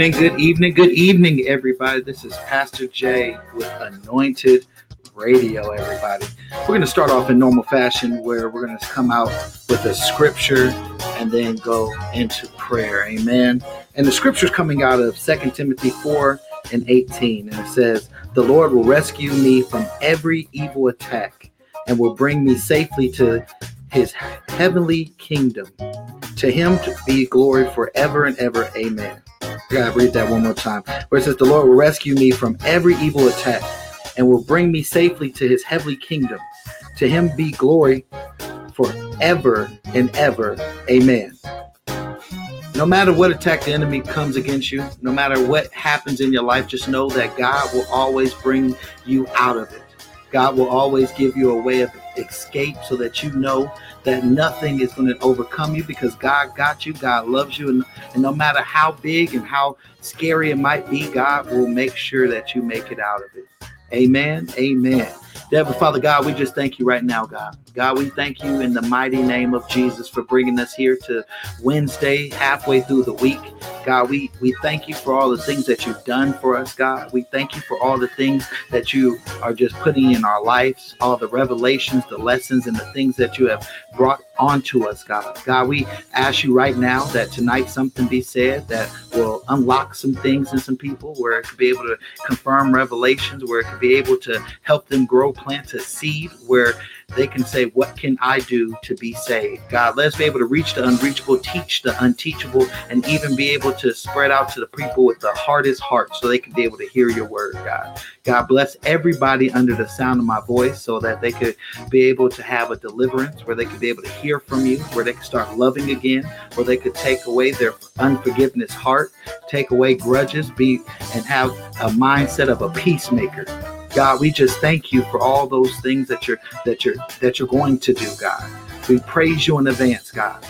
Good evening, good evening, good evening, everybody. This is Pastor Jay with Anointed Radio, everybody. We're going to start off in normal fashion where we're going to come out with a scripture and then go into prayer. Amen. And the scripture is coming out of 2 Timothy 4 and 18. And it says, The Lord will rescue me from every evil attack and will bring me safely to his heavenly kingdom. To him to be glory forever and ever. Amen. I gotta read that one more time. Where it says, The Lord will rescue me from every evil attack and will bring me safely to his heavenly kingdom. To him be glory forever and ever. Amen. No matter what attack the enemy comes against you, no matter what happens in your life, just know that God will always bring you out of it. God will always give you a way of escape so that you know that nothing is going to overcome you because God got you. God loves you. And, and no matter how big and how scary it might be, God will make sure that you make it out of it. Amen. Amen. Devil, Father God, we just thank you right now, God. God, we thank you in the mighty name of Jesus for bringing us here to Wednesday, halfway through the week. God, we, we thank you for all the things that you've done for us, God. We thank you for all the things that you are just putting in our lives, all the revelations, the lessons, and the things that you have brought onto us, God. God, we ask you right now that tonight something be said that will unlock some things in some people where it could be able to confirm revelations, where it could be able to help them grow, plant a seed, where they can say, What can I do to be saved? God, let's be able to reach the unreachable, teach the unteachable, and even be able to spread out to the people with the hardest heart so they can be able to hear your word, God. God bless everybody under the sound of my voice so that they could be able to have a deliverance, where they could be able to hear from you, where they could start loving again, where they could take away their unforgiveness heart, take away grudges, be and have a mindset of a peacemaker. God, we just thank you for all those things that you're that you're that you're going to do, God. We praise you in advance, God.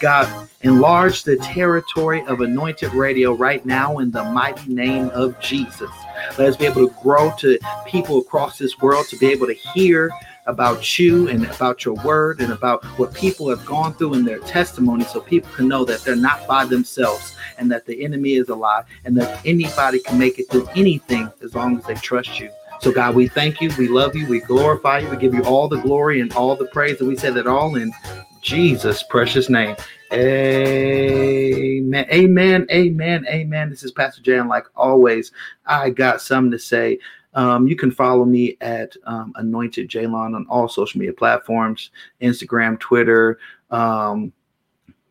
God, enlarge the territory of Anointed Radio right now in the mighty name of Jesus. Let us be able to grow to people across this world to be able to hear about you and about your word and about what people have gone through in their testimony so people can know that they're not by themselves and that the enemy is alive and that anybody can make it through anything as long as they trust you. So, God, we thank you. We love you. We glorify you. We give you all the glory and all the praise. And we say that all in Jesus' precious name. Amen. Amen. Amen. Amen. This is Pastor Jay. And like always, I got something to say. Um, you can follow me at um, Anointed Jaylon on all social media platforms Instagram, Twitter. Um,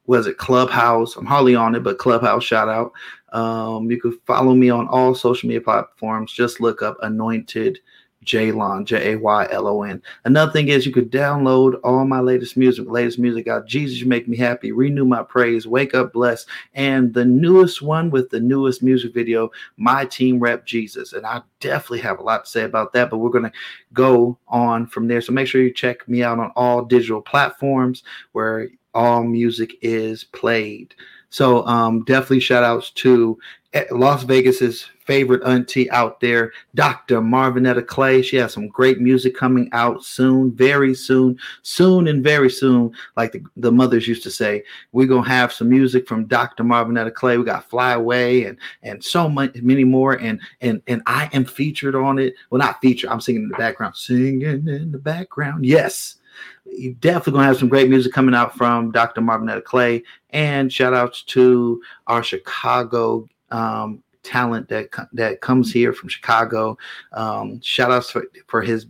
was it Clubhouse? I'm hardly on it, but Clubhouse shout out. Um, you can follow me on all social media platforms. Just look up Anointed Jaylon, J A Y L O N. Another thing is you could download all my latest music, latest music out. Jesus, you make me happy. Renew my praise. Wake up, bless, and the newest one with the newest music video, My Team Rep Jesus. And I definitely have a lot to say about that, but we're gonna go on from there. So make sure you check me out on all digital platforms where all music is played. So um, definitely shout outs to eh, Las Vegas's favorite auntie out there, Dr. Marvinetta Clay. She has some great music coming out soon, very soon, soon and very soon, like the, the mothers used to say. We're gonna have some music from Dr. Marvinetta Clay. We got Fly Away and and so much many more. And and and I am featured on it. Well, not featured, I'm singing in the background, singing in the background. Yes you definitely gonna have some great music coming out from Dr. Marvinetta Clay. And shout outs to our Chicago um, talent that that comes here from Chicago. Um, shout outs for, for his,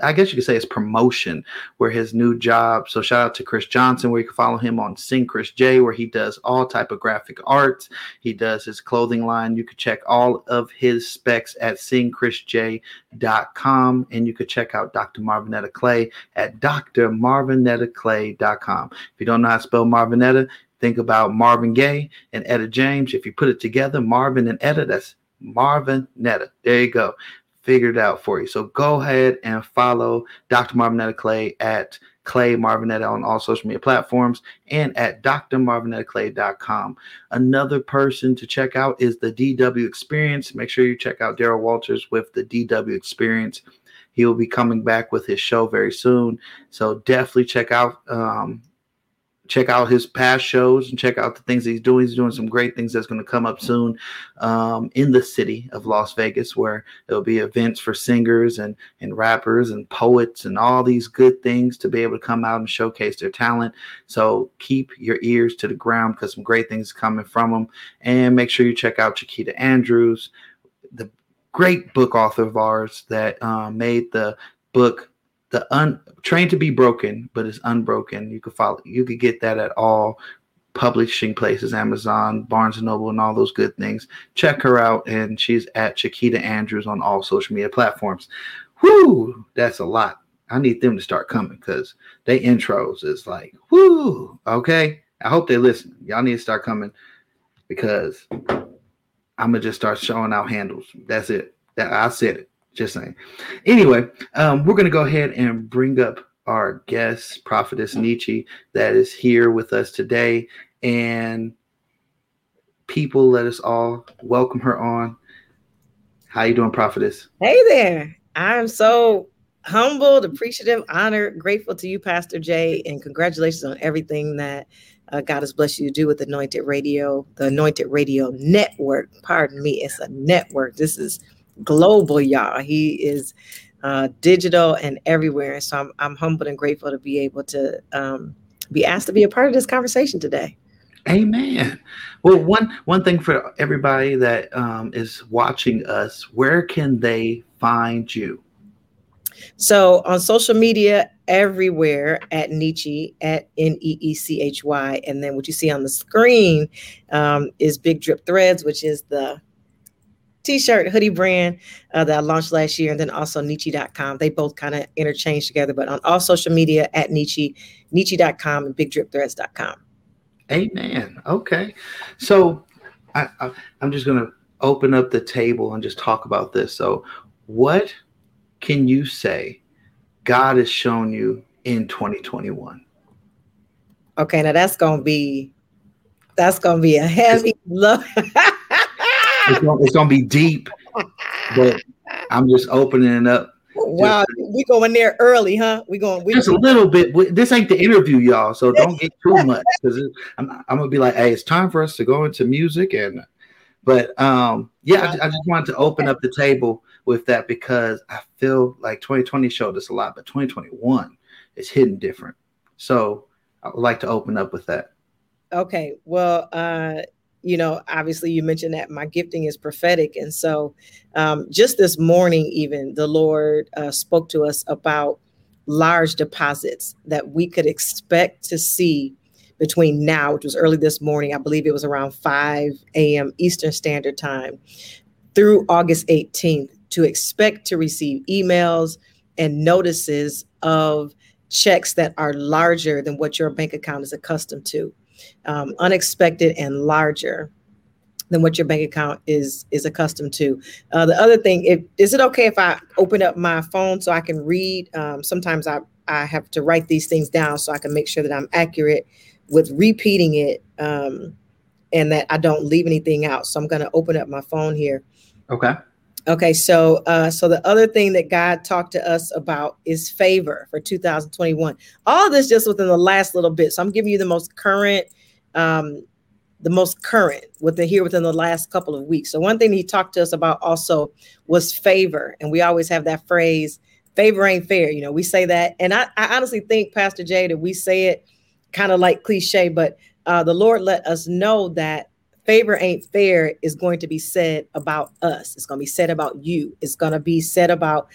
I guess you could say his promotion, where his new job. So shout out to Chris Johnson, where you can follow him on Sing Chris J, where he does all type of graphic arts. He does his clothing line. You could check all of his specs at singchrisj.com, and you could check out Dr. Marvinetta Clay at drmarvinettaclay.com. If you don't know how to spell Marvinetta, Think about Marvin Gaye and Etta James. If you put it together, Marvin and Etta, that's Marvin Netta. There you go. Figured out for you. So go ahead and follow Dr. Marvinetta Clay at Clay Marvinetta on all social media platforms and at drmarvinettaclay.com. Another person to check out is the DW Experience. Make sure you check out Daryl Walters with the DW Experience. He will be coming back with his show very soon. So definitely check out um, check out his past shows and check out the things he's doing. He's doing some great things that's going to come up soon um, in the city of Las Vegas, where there'll be events for singers and and rappers and poets and all these good things to be able to come out and showcase their talent. So keep your ears to the ground because some great things are coming from them. And make sure you check out Chiquita Andrews, the great book author of ours that um, made the book the un trained to be broken, but it's unbroken. You could follow. You could get that at all publishing places, Amazon, Barnes and Noble, and all those good things. Check her out, and she's at Chiquita Andrews on all social media platforms. Whoo, that's a lot. I need them to start coming because they intros is like, whoo, okay. I hope they listen. Y'all need to start coming because I'm gonna just start showing out handles. That's it. That I said it. Just saying. Anyway, um, we're going to go ahead and bring up our guest, Prophetess Neechy, that is here with us today. And people, let us all welcome her on. How you doing, Prophetess? Hey there. I'm so humbled, appreciative, honored, grateful to you, Pastor Jay, and congratulations on everything that uh, God has blessed you to do with Anointed Radio, the Anointed Radio Network. Pardon me, it's a network. This is global, y'all. He is uh, digital and everywhere. So I'm, I'm humbled and grateful to be able to um, be asked to be a part of this conversation today. Amen. Well, one one thing for everybody that um, is watching us, where can they find you? So on social media, everywhere at Neechy at N E E C H Y, and then what you see on the screen um, is Big Drip Threads, which is the t-shirt hoodie brand uh, that I launched last year, and then also Neechy.com. They both kind of interchange together, but on all social media at Neechy, Neechy.com and BigDripThreads.com. Amen. Okay, so I, I, I'm just gonna open up the table and just talk about this. So, what can you say God has shown you in 2021? Okay, now that's gonna be that's gonna be a heavy look. it's, gonna, it's gonna be deep, but I'm just opening it up. Wow, just, we going there early, huh? We going we just a little bit. This ain't the interview, y'all, so don't get too much because I'm, I'm gonna be like, hey, it's time for us to go into music, and but um, yeah, I, I just wanted to open up the table with that because I feel like 2020 showed us a lot, but 2021 is hitting different. So I would like to open up with that. Okay, well, uh, you know, obviously you mentioned that my gifting is prophetic. And so um, just this morning, even the Lord uh, spoke to us about large deposits that we could expect to see between now, which was early this morning, I believe it was around 5 a.m. Eastern Standard Time, through August 18th, to expect to receive emails and notices of checks that are larger than what your bank account is accustomed to um, unexpected and larger than what your bank account is is accustomed to. Uh, the other thing, if, is it okay if I open up my phone so I can read? Um, sometimes I I have to write these things down so I can make sure that I'm accurate with repeating it um, and that I don't leave anything out. So I'm going to open up my phone here. Okay. Okay, so uh, so the other thing that God talked to us about is favor for 2021. All this just within the last little bit. So I'm giving you the most current, um, the most current within here within the last couple of weeks. So one thing he talked to us about also was favor, and we always have that phrase, "Favor ain't fair." You know, we say that, and I, I honestly think, Pastor Jay, that we say it kind of like cliche, but uh, the Lord let us know that favor ain't fair is going to be said about us. It's going to be said about you. It's going to be said about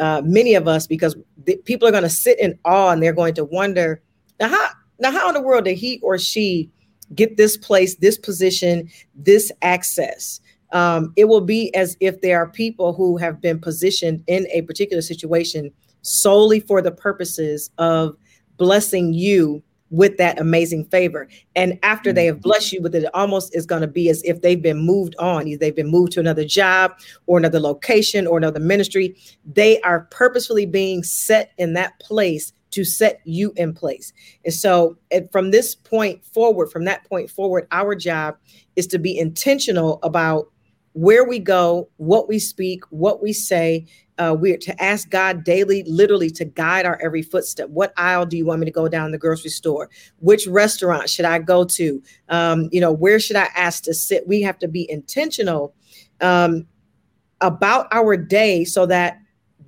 uh, many of us because the, people are going to sit in awe and they're going to wonder now how now how in the world did he or she get this place, this position, this access? Um, it will be as if there are people who have been positioned in a particular situation solely for the purposes of blessing you with that amazing favor. And after they have mm-hmm. blessed you with it, it almost is going to be as if they've been moved on. Either they've been moved to another job or another location or another ministry. They are purposefully being set in that place to set you in place. And so, from this point forward, from that point forward, our job is to be intentional about where we go, what we speak, what we say, uh, we're to ask God daily, literally to guide our every footstep. What aisle do you want me to go down the grocery store? Which restaurant should I go to? Um, you know, where should I ask to sit? We have to be intentional um, about our day so that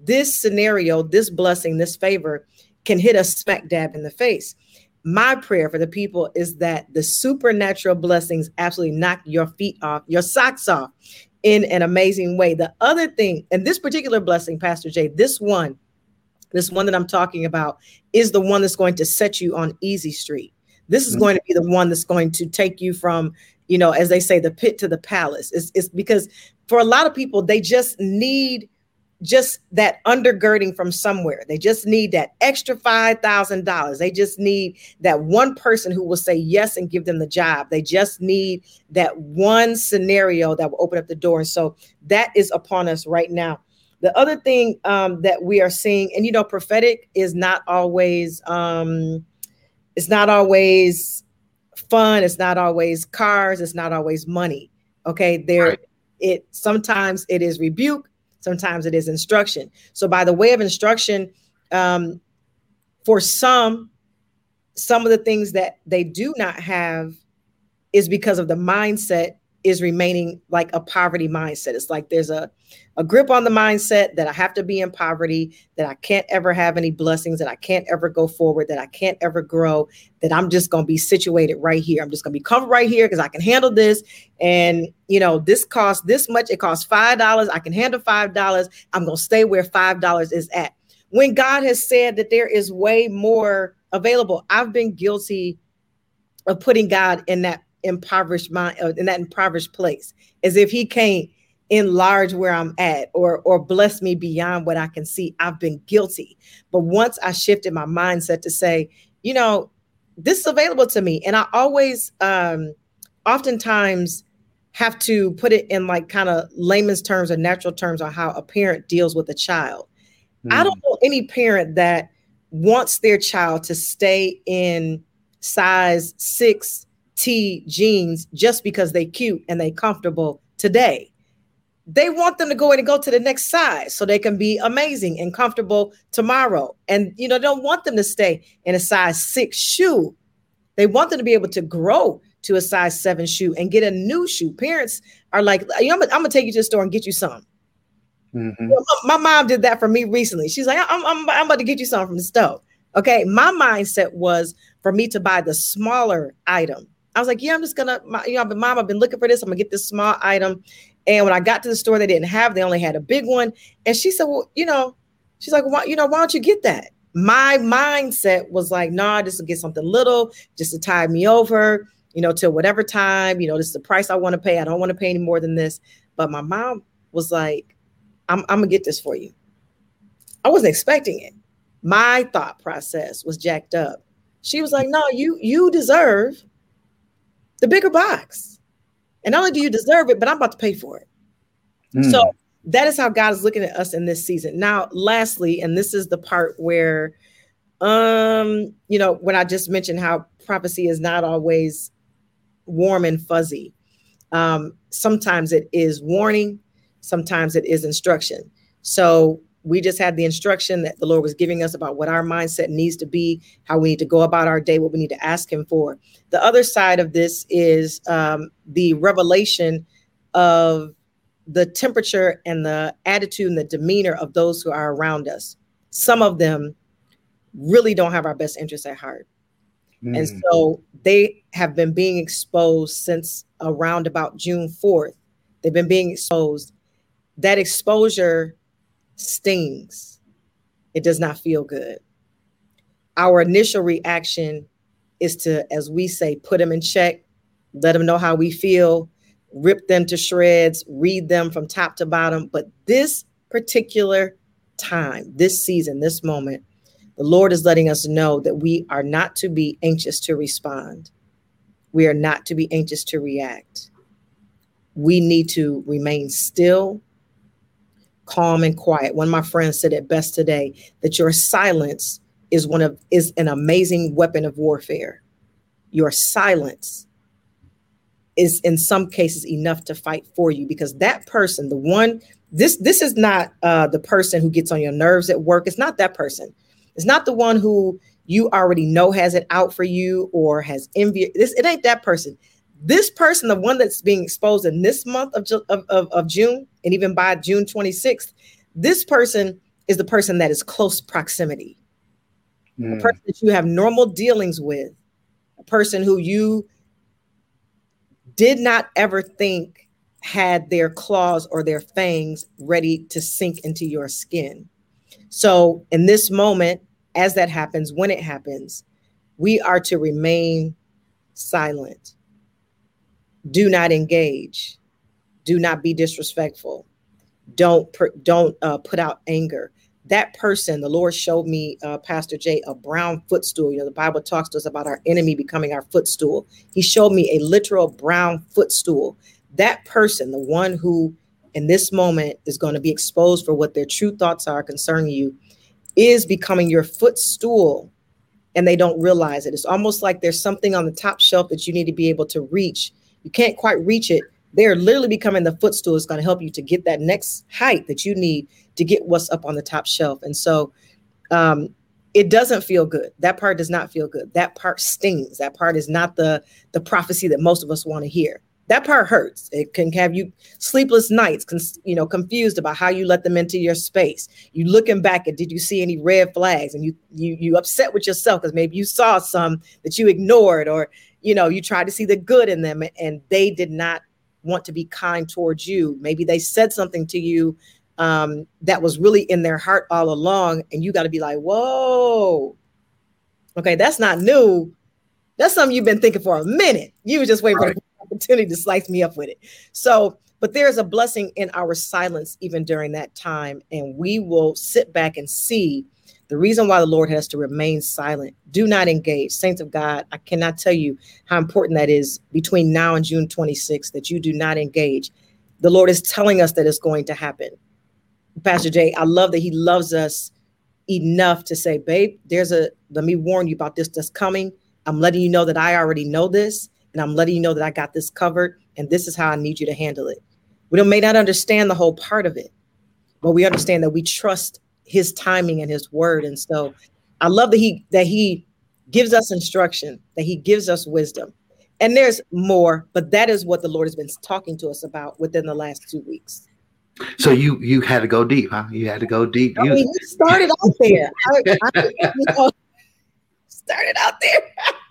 this scenario, this blessing, this favor can hit us smack dab in the face. My prayer for the people is that the supernatural blessings absolutely knock your feet off, your socks off in an amazing way. The other thing, and this particular blessing, Pastor Jay, this one, this one that I'm talking about is the one that's going to set you on easy street. This is mm-hmm. going to be the one that's going to take you from, you know, as they say, the pit to the palace. It's, it's because for a lot of people, they just need just that undergirding from somewhere. They just need that extra $5,000. They just need that one person who will say yes and give them the job. They just need that one scenario that will open up the door. So that is upon us right now. The other thing um, that we are seeing, and you know, prophetic is not always, um, it's not always fun. It's not always cars. It's not always money. Okay. There, right. it sometimes it is rebuke Sometimes it is instruction. So, by the way of instruction, um, for some, some of the things that they do not have is because of the mindset is remaining like a poverty mindset. It's like there's a, a grip on the mindset that I have to be in poverty, that I can't ever have any blessings, that I can't ever go forward, that I can't ever grow, that I'm just going to be situated right here. I'm just going to be covered right here because I can handle this. And, you know, this costs this much. It costs $5. I can handle $5. I'm going to stay where $5 is at. When God has said that there is way more available, I've been guilty of putting God in that impoverished mind uh, in that impoverished place as if he can't enlarge where i'm at or or bless me beyond what i can see. I've been guilty. But once i shifted my mindset to say you know this is available to me. And i always um oftentimes have to put it in like kind of layman's terms or natural terms on how a parent deals with a child. Mm. i don't know any parent that wants their child to stay in size six T jeans just because they cute and they comfortable today. They want them to go in and go to the next size so they can be amazing and comfortable tomorrow. And you know, don't want them to stay in a size six shoe. They want them to be able to grow to a size seven shoe and get a new shoe. Parents are like, you know, I'm, gonna take you to the store and get you some. Mm-hmm. My, my, mom did that for me recently. She's like, I'm, I'm, I'm about to get you some from the store. Okay. My mindset was for me to buy the smaller item I was like, yeah, I'm just gonna, my, you know, but mom, I've been looking for this. I'm gonna get this small item. And when I got to the store, they didn't have, they only had a big one. And she said, well, you know, she's like, why, you know, why don't you get that? My mindset was like, nah, just to get something little, just to tide me over, you know, till whatever time, you know, this is the price I want to pay. I don't want to pay any more than this. But my mom was like, I'm, I'm gonna get this for you. I wasn't expecting it. My thought process was jacked up. She was like, no, you you deserve the bigger box. And not only do you deserve it, but I'm about to pay for it. Mm. So that is how God is looking at us in this season. Now, lastly, and this is the part where um, you know, when I just mentioned how prophecy is not always warm and fuzzy. Um, sometimes it is warning, sometimes it is instruction. So we just had the instruction that the Lord was giving us about what our mindset needs to be, how we need to go about our day, what we need to ask Him for. The other side of this is um, the revelation of the temperature and the attitude and the demeanor of those who are around us. Some of them really don't have our best interests at heart. Mm. And so they have been being exposed since around about June 4th. They've been being exposed. That exposure stings. It does not feel good. Our initial reaction is to, as we say, put them in check, let them know how we feel, rip them to shreds, read them from top to bottom. But this particular time, this season, this moment, the Lord is letting us know that we are not to be anxious to respond. We are not to be anxious to react. We need to remain still calm and quiet. One of my friends said it best today that your silence is one of is an amazing weapon of warfare. Your silence is in some cases enough to fight for you because that person, the one this this is not uh, the person who gets on your nerves at work. It's not that person. It's not the one who you already know has it out for you or has envy. This it ain't that person. This person, the one that's being exposed in this month of, of, of, of June, and even by June 26th, this person is the person that is close proximity, mm. a hmm. person that you have normal dealings with, a person who you did not ever think had their claws or their fangs ready to sink into your skin. So, in this moment, as that happens, when it happens, we are to remain silent. Do not engage. Do not be disrespectful. Don't don't uh, put out anger. That person, the Lord showed me, uh, Pastor Jay, a brown footstool. You know, the Bible talks to us about our enemy becoming our footstool. He showed me a literal brown footstool that person, the one who in this moment is going to be exposed for what their true thoughts are concerning you, is becoming your footstool and they don't realize it. It's almost like there's something on the top shelf that you need to be able to reach. You can't quite reach it. They're literally becoming the footstool is going to help you to get that next height that you need to get what's up on the top shelf. And so um, it doesn't feel good. That part does not feel good. That part stings. That part is not the the prophecy that most of us want to hear that part hurts. It can have you sleepless nights, you know, confused about how you let them into your space. You looking back at did you see any red flags, and you you you upset with yourself because maybe you saw some that you ignored, or you know you tried to see the good in them, and they did not want to be kind towards you. Maybe they said something to you um, that was really in their heart all along, and you got to be like, whoa, okay, that's not new. That's something you've been thinking for a minute. You were just waiting right. for opportunity to slice me up with it. So, but there's a blessing in our silence even during that time. And we will sit back and see the reason why the Lord has to remain silent. Do not engage. Saints of God, I cannot tell you how important that is between now and June 26th that you do not engage. The Lord is telling us that it's going to happen. Pastor Jay, I love that he loves us enough to say, babe, there's a, let me warn you about this that's coming. I'm letting you know that I already know this and I'm letting you know that I got this covered and this is how I need you to handle it. We may not understand the whole part of it, but we understand that we trust his timing and his word. And so I love that he that he gives us instruction, that he gives us wisdom. And there's more, but that is what the Lord has been talking to us about within the last two weeks. So you you had to go deep, huh? You had to go deep. I mean, you started out there. I, I, you know, started out there.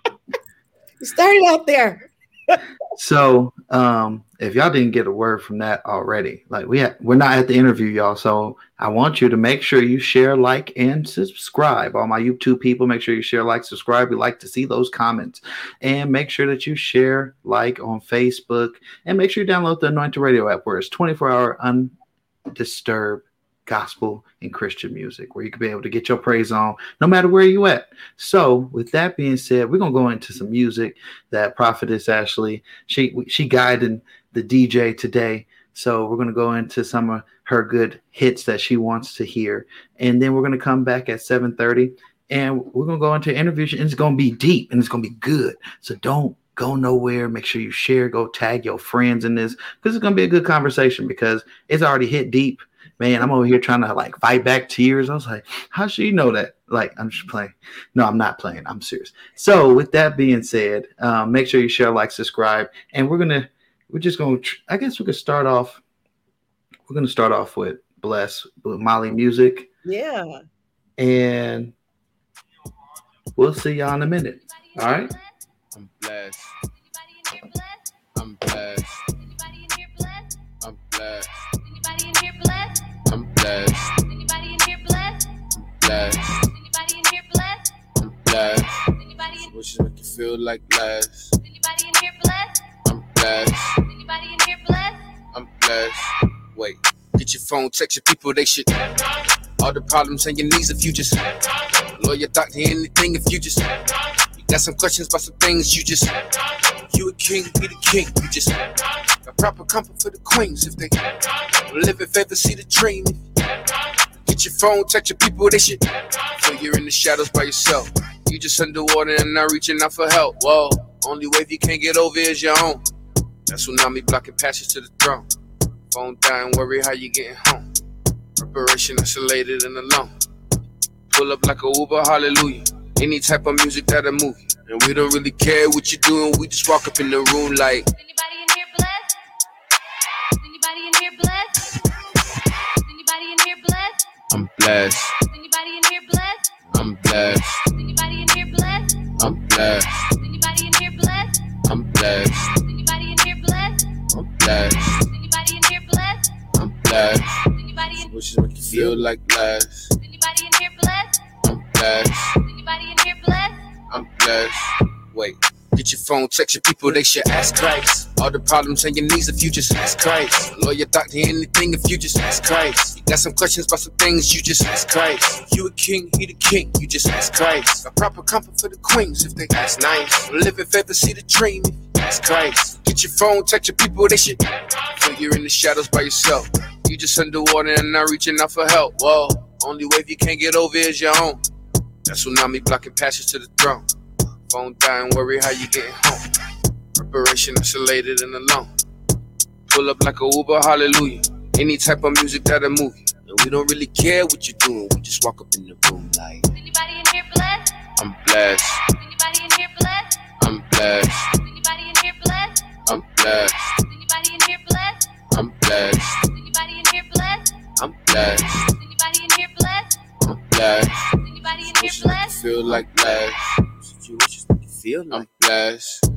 started out there. so um if y'all didn't get a word from that already, like we had, we're not at the interview, y'all. So I want you to make sure you share, like, and subscribe. All my YouTube people, make sure you share, like, subscribe. We like to see those comments, and make sure that you share, like, on Facebook, and make sure you download the Anointed Radio app, where it's 24 hour undisturbed gospel and Christian music, where you can be able to get your praise on no matter where you at. So, with that being said, we're gonna go into some music that Prophetess Ashley she she guided the DJ today. So we're gonna go into some of her good hits that she wants to hear, and then we're gonna come back at 7:30, and we're gonna go into interviews, and it's gonna be deep and it's gonna be good. So don't go nowhere. Make sure you share, go tag your friends in this because it's gonna be a good conversation because it's already hit deep man, I'm over here trying to like fight back tears. I was like, how should you know that? Like, I'm just playing. No, I'm not playing. I'm serious. So, with that being said, um, make sure you share, like, subscribe, and we're gonna, we're just gonna, I guess we could start off. We're gonna start off with bless with Mali music. Yeah. And we'll see y'all in a minute. All right. I'm blessed. I'm blessed. I'm blessed. I'm blessed. Anybody in here blessed? I'm blessed. Anybody in here blessed? I'm blessed. Anybody in Wishes make you feel like blessed. Anybody in here blessed? I'm blessed. Anybody in here blessed? I'm blessed. Wait, get your phone, text your people, they should. All the problems and your needs if you just lawyer, doctor, anything if you just you got some questions about some things you just you a king, be the king. You just a proper comfort for the queens if they live in favor, see the dream. Get your phone, text your people, they should. Feel you're in the shadows by yourself. You just underwater and not reaching out for help. Whoa, only wave you can't get over is your own. That's tsunami blocking passage to the throne. Phone dying, worry how you getting home. Preparation isolated and alone. Pull up like a Uber, hallelujah. Any type of music that'll move you. And we don't really care what you're doing, we just walk up in the room like. Is anybody in here blessed? Is anybody in here blessed? Is anybody in here blessed? I'm blessed, Is anybody in here blessed? I'm blessed, Is anybody in here blessed? I'm blessed, Is anybody in here blessed? I'm blessed, I'm blessed, anybody in here blessed? I'm blessed. Is anybody in Wishes make you feel like blessed. Is anybody in here blessed? I'm blessed, anybody in here blessed? I'm blessed. Wait. Get your phone, text your people, they should ask Christ. All the problems and your needs if you just ask Christ. Lawyer, doctor, anything if you just ask Christ. You got some questions about some things, you just ask Christ. You a king, he the king, you just ask Christ. A proper comfort for the queens if they ask nice. Living fantasy the dream ask Christ. Get your phone, text your people, they should feel you're in the shadows by yourself. You just underwater and not reaching out for help. Whoa, only wave you can't get over is your own. That tsunami blocking passage to the throne. Phone dying, worry how you getting home. Preparation isolated and alone. Pull up like a Uber, hallelujah. Any type of music that'll move you. And we don't really care what you're doing, we just walk up in the room like, Is anybody in here blessed? I'm blessed, Is anybody in here blessed? I'm blessed, blessed, Is anybody in here blessed? I'm blessed, anybody in here blessed? I'm blessed, anybody in here blessed? I'm blessed. Anybody in here Wishes make you blessed? feel like blessed. You feel like I'm blessed.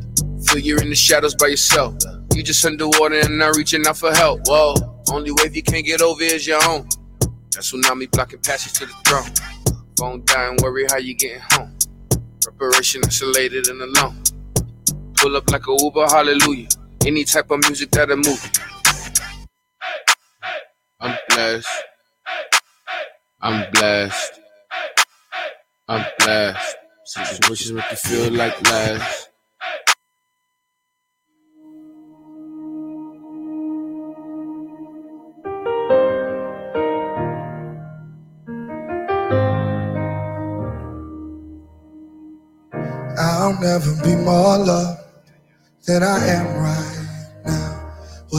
Feel you're in the shadows by yourself. You just underwater and not reaching out for help. Whoa, only wave you can't get over is your own. That tsunami blocking passage to the throne. Phone dying, worry how you getting home. Preparation isolated and alone. Pull up like a Uber, hallelujah. Any type of music that'll move. I'm blessed. I'm blessed. I'm blessed. Situations make you feel like last. I'll never be more loved than I am right.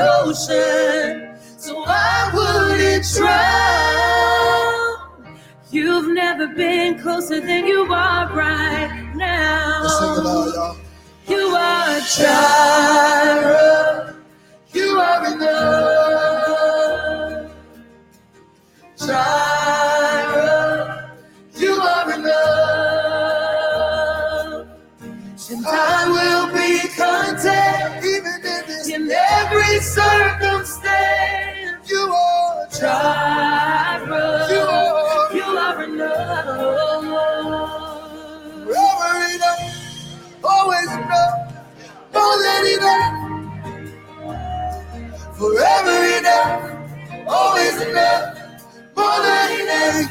ocean, so I wouldn't drown. You've never been closer than you are right now. Let's sing it out, y'all. You are Jireh. You are enough. Jireh. Every circumstance. you are Jireh. You are You are enough. forever enough, always enough, more than enough. Forever enough, always enough, more than enough.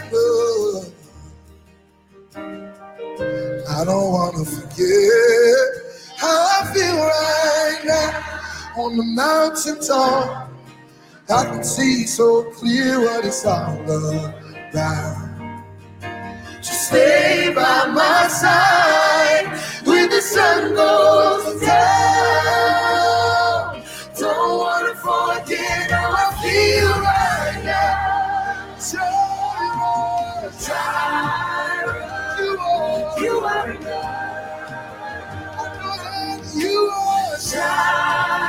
I don't wanna forget how I feel right now on the mountain top. I can see so clear what it's all about. Just stay by my side when the sun goes down. Don't wanna forget how I feel right now. Jireh, Jireh, you are, You are enough. I know that you are, Jireh.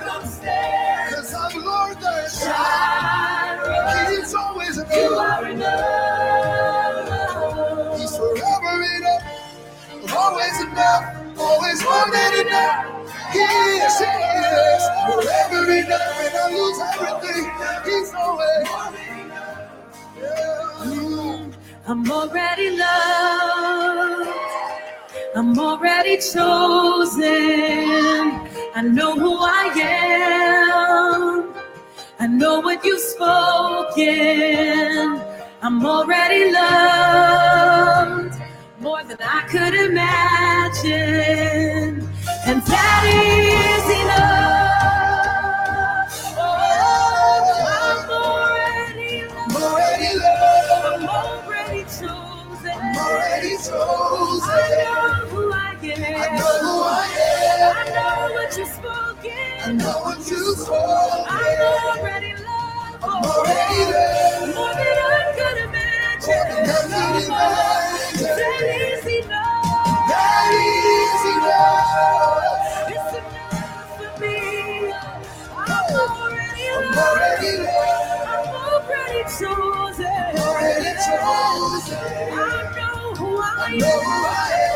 Cause I'm Lord that Jireh. He's always You are enough. He's forever enough, always enough, always more than enough. He is, He is. Every day when I lose everything, He's always. Yeah. I'm already loved. I'm already chosen. I know who I am. I know what you've spoken. I'm already loved more than I could imagine. And that is enough. Oh, I'm already loved. already loved. I'm already chosen. I'm already I know who I am. I know who I I know what you've spoken. I know what you I'm spoken. already loved. I'm already loved. More than I could imagine. More than I could imagine. That is enough. That is enough. It's enough for me. I'm oh. already I'm loved. already loved. I'm already chosen. Already chosen. I know who I I am. who I I am.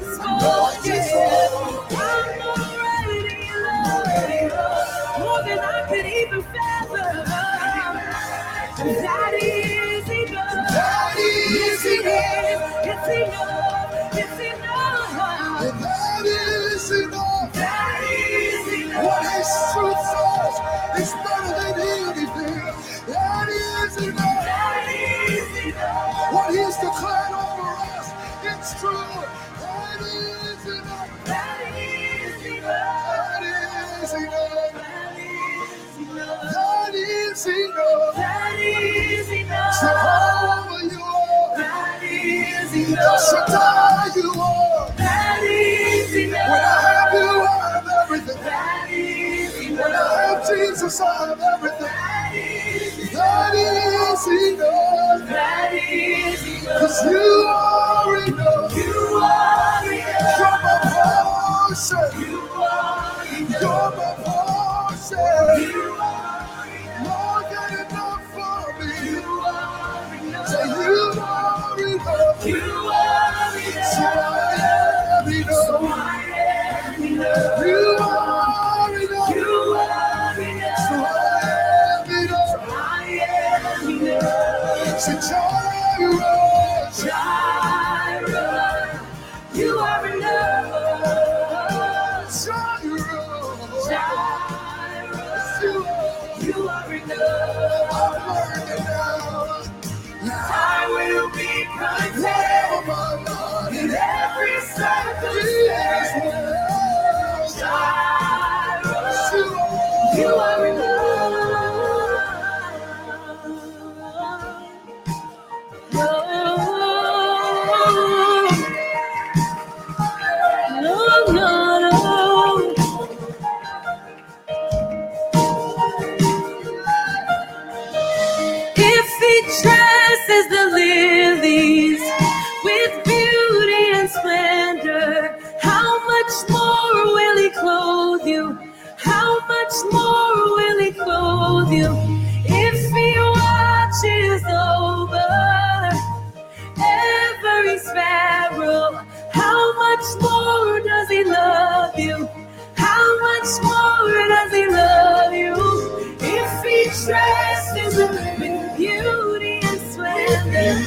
Know, I know you know what you spoken. I'm already loved. More than I could even fathom. It's enough. It's enough. That is enough. Shaddai, you are. That is enough. That is enough. That is That is enough. That is enough. Cause you are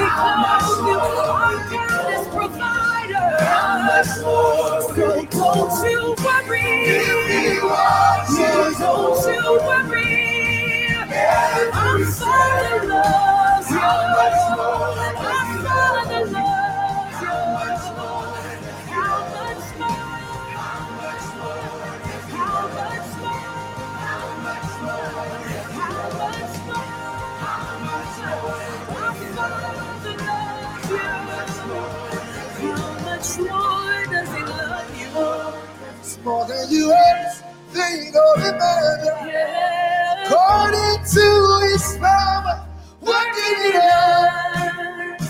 will he clothe you? How much more he clothe you? Every sparrow, how much more does love? How much more you? You ask, think, or imagine. According to his power, working it out,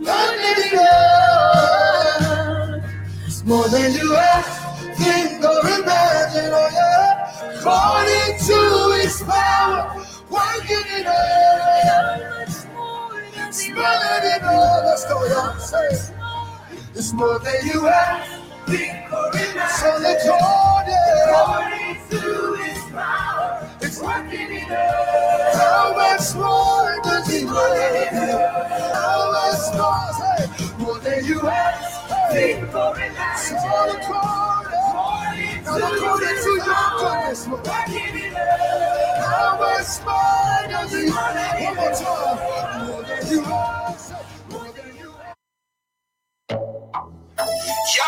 working it out. It's more than you ask, think, or imagine. Oh yeah, according to his power, working it out. It's more than you know. Let's go. Say. It's more than you ask, think, or imagine. So let's go, yeah. It's working it out. How much more does he want? How much more? Say, more than you ask, think, or imagine. So let's go, yeah. According to your goodness, Lord. How much more does he want? One more time. More than you ask, more than you ask. Yo,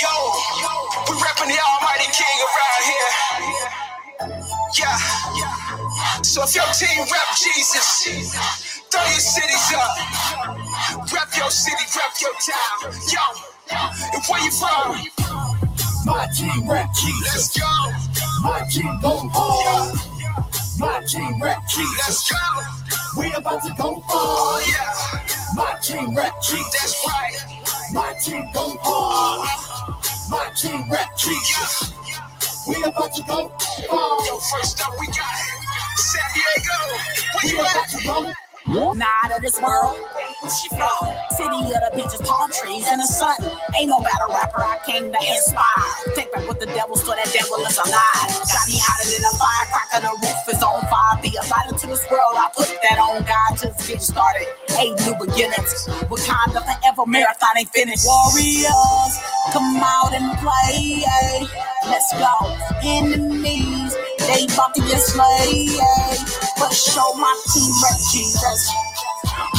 yo, yo, we repping the Almighty King around here. Yeah, so if your team rep Jesus, throw your cities up. Rep your city, rep your town. Yo, and where you from? My team rap Let's go, My team go hard. My team rap Jesus. let's go. We about to go Oh hard. yeah, My team rap Jesus. that's right. My team go hard. My team rap Jesus. We about to go hard. Yo, first up we got San Diego. Where We you about at? to go Not of this world. She flow. City of the beaches, palm trees, and the sun. Ain't no better rapper I came to inspire. Take back what the devil stole, that devil is alive. Got me hotter than a firecracker, the roof is on fire. Be a light into this world. I put that on God just get started. Eight new beginnings. What kind Wakanda forever marathon ain't finished. Warriors, come out and play. Let's go. Enemies, they about to get slayed. ay. But show my team rep Jesus.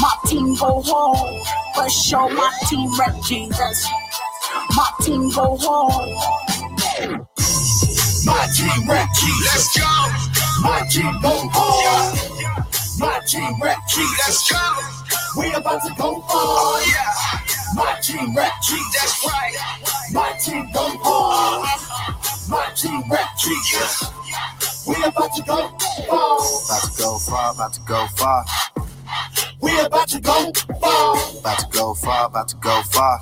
My team go home. But show my team rep Jesus. My team go home. My team rap Jesus. Let's go, My team go hard. My team rap Jesus. let's go. We about to go Oh hard. yeah, My team rap Jesus. that's right. My team go hard. My team rap Jesus. We about to go far. About to go far, about to go far, We about to go far. about to go far, about to go far.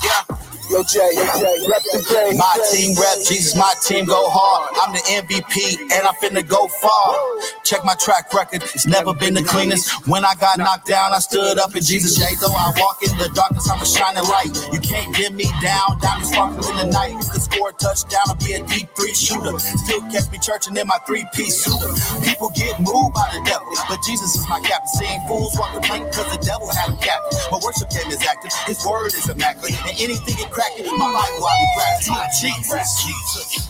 Yo, Jay, yo, Jay, rep the game. My team rep, Jesus, my team go hard. I'm the MVP and I'm finna go far. Check my track record, it's never been the cleanest. When I got knocked down, I stood up in Jesus' shade. Though I walk in the darkness, I'm a shining light. You can't get me down, diamonds sparkling in the night. You can score a touchdown or be a deep three shooter. Still catch me churching in my three piece suit. People get moved by the devil, but Jesus is my captain. Seeing fools walk the plank because the devil had him captain. My worship game is active, his word is immaculate. And anything it cracking, my Bible I be practicing. My team rap Jesus.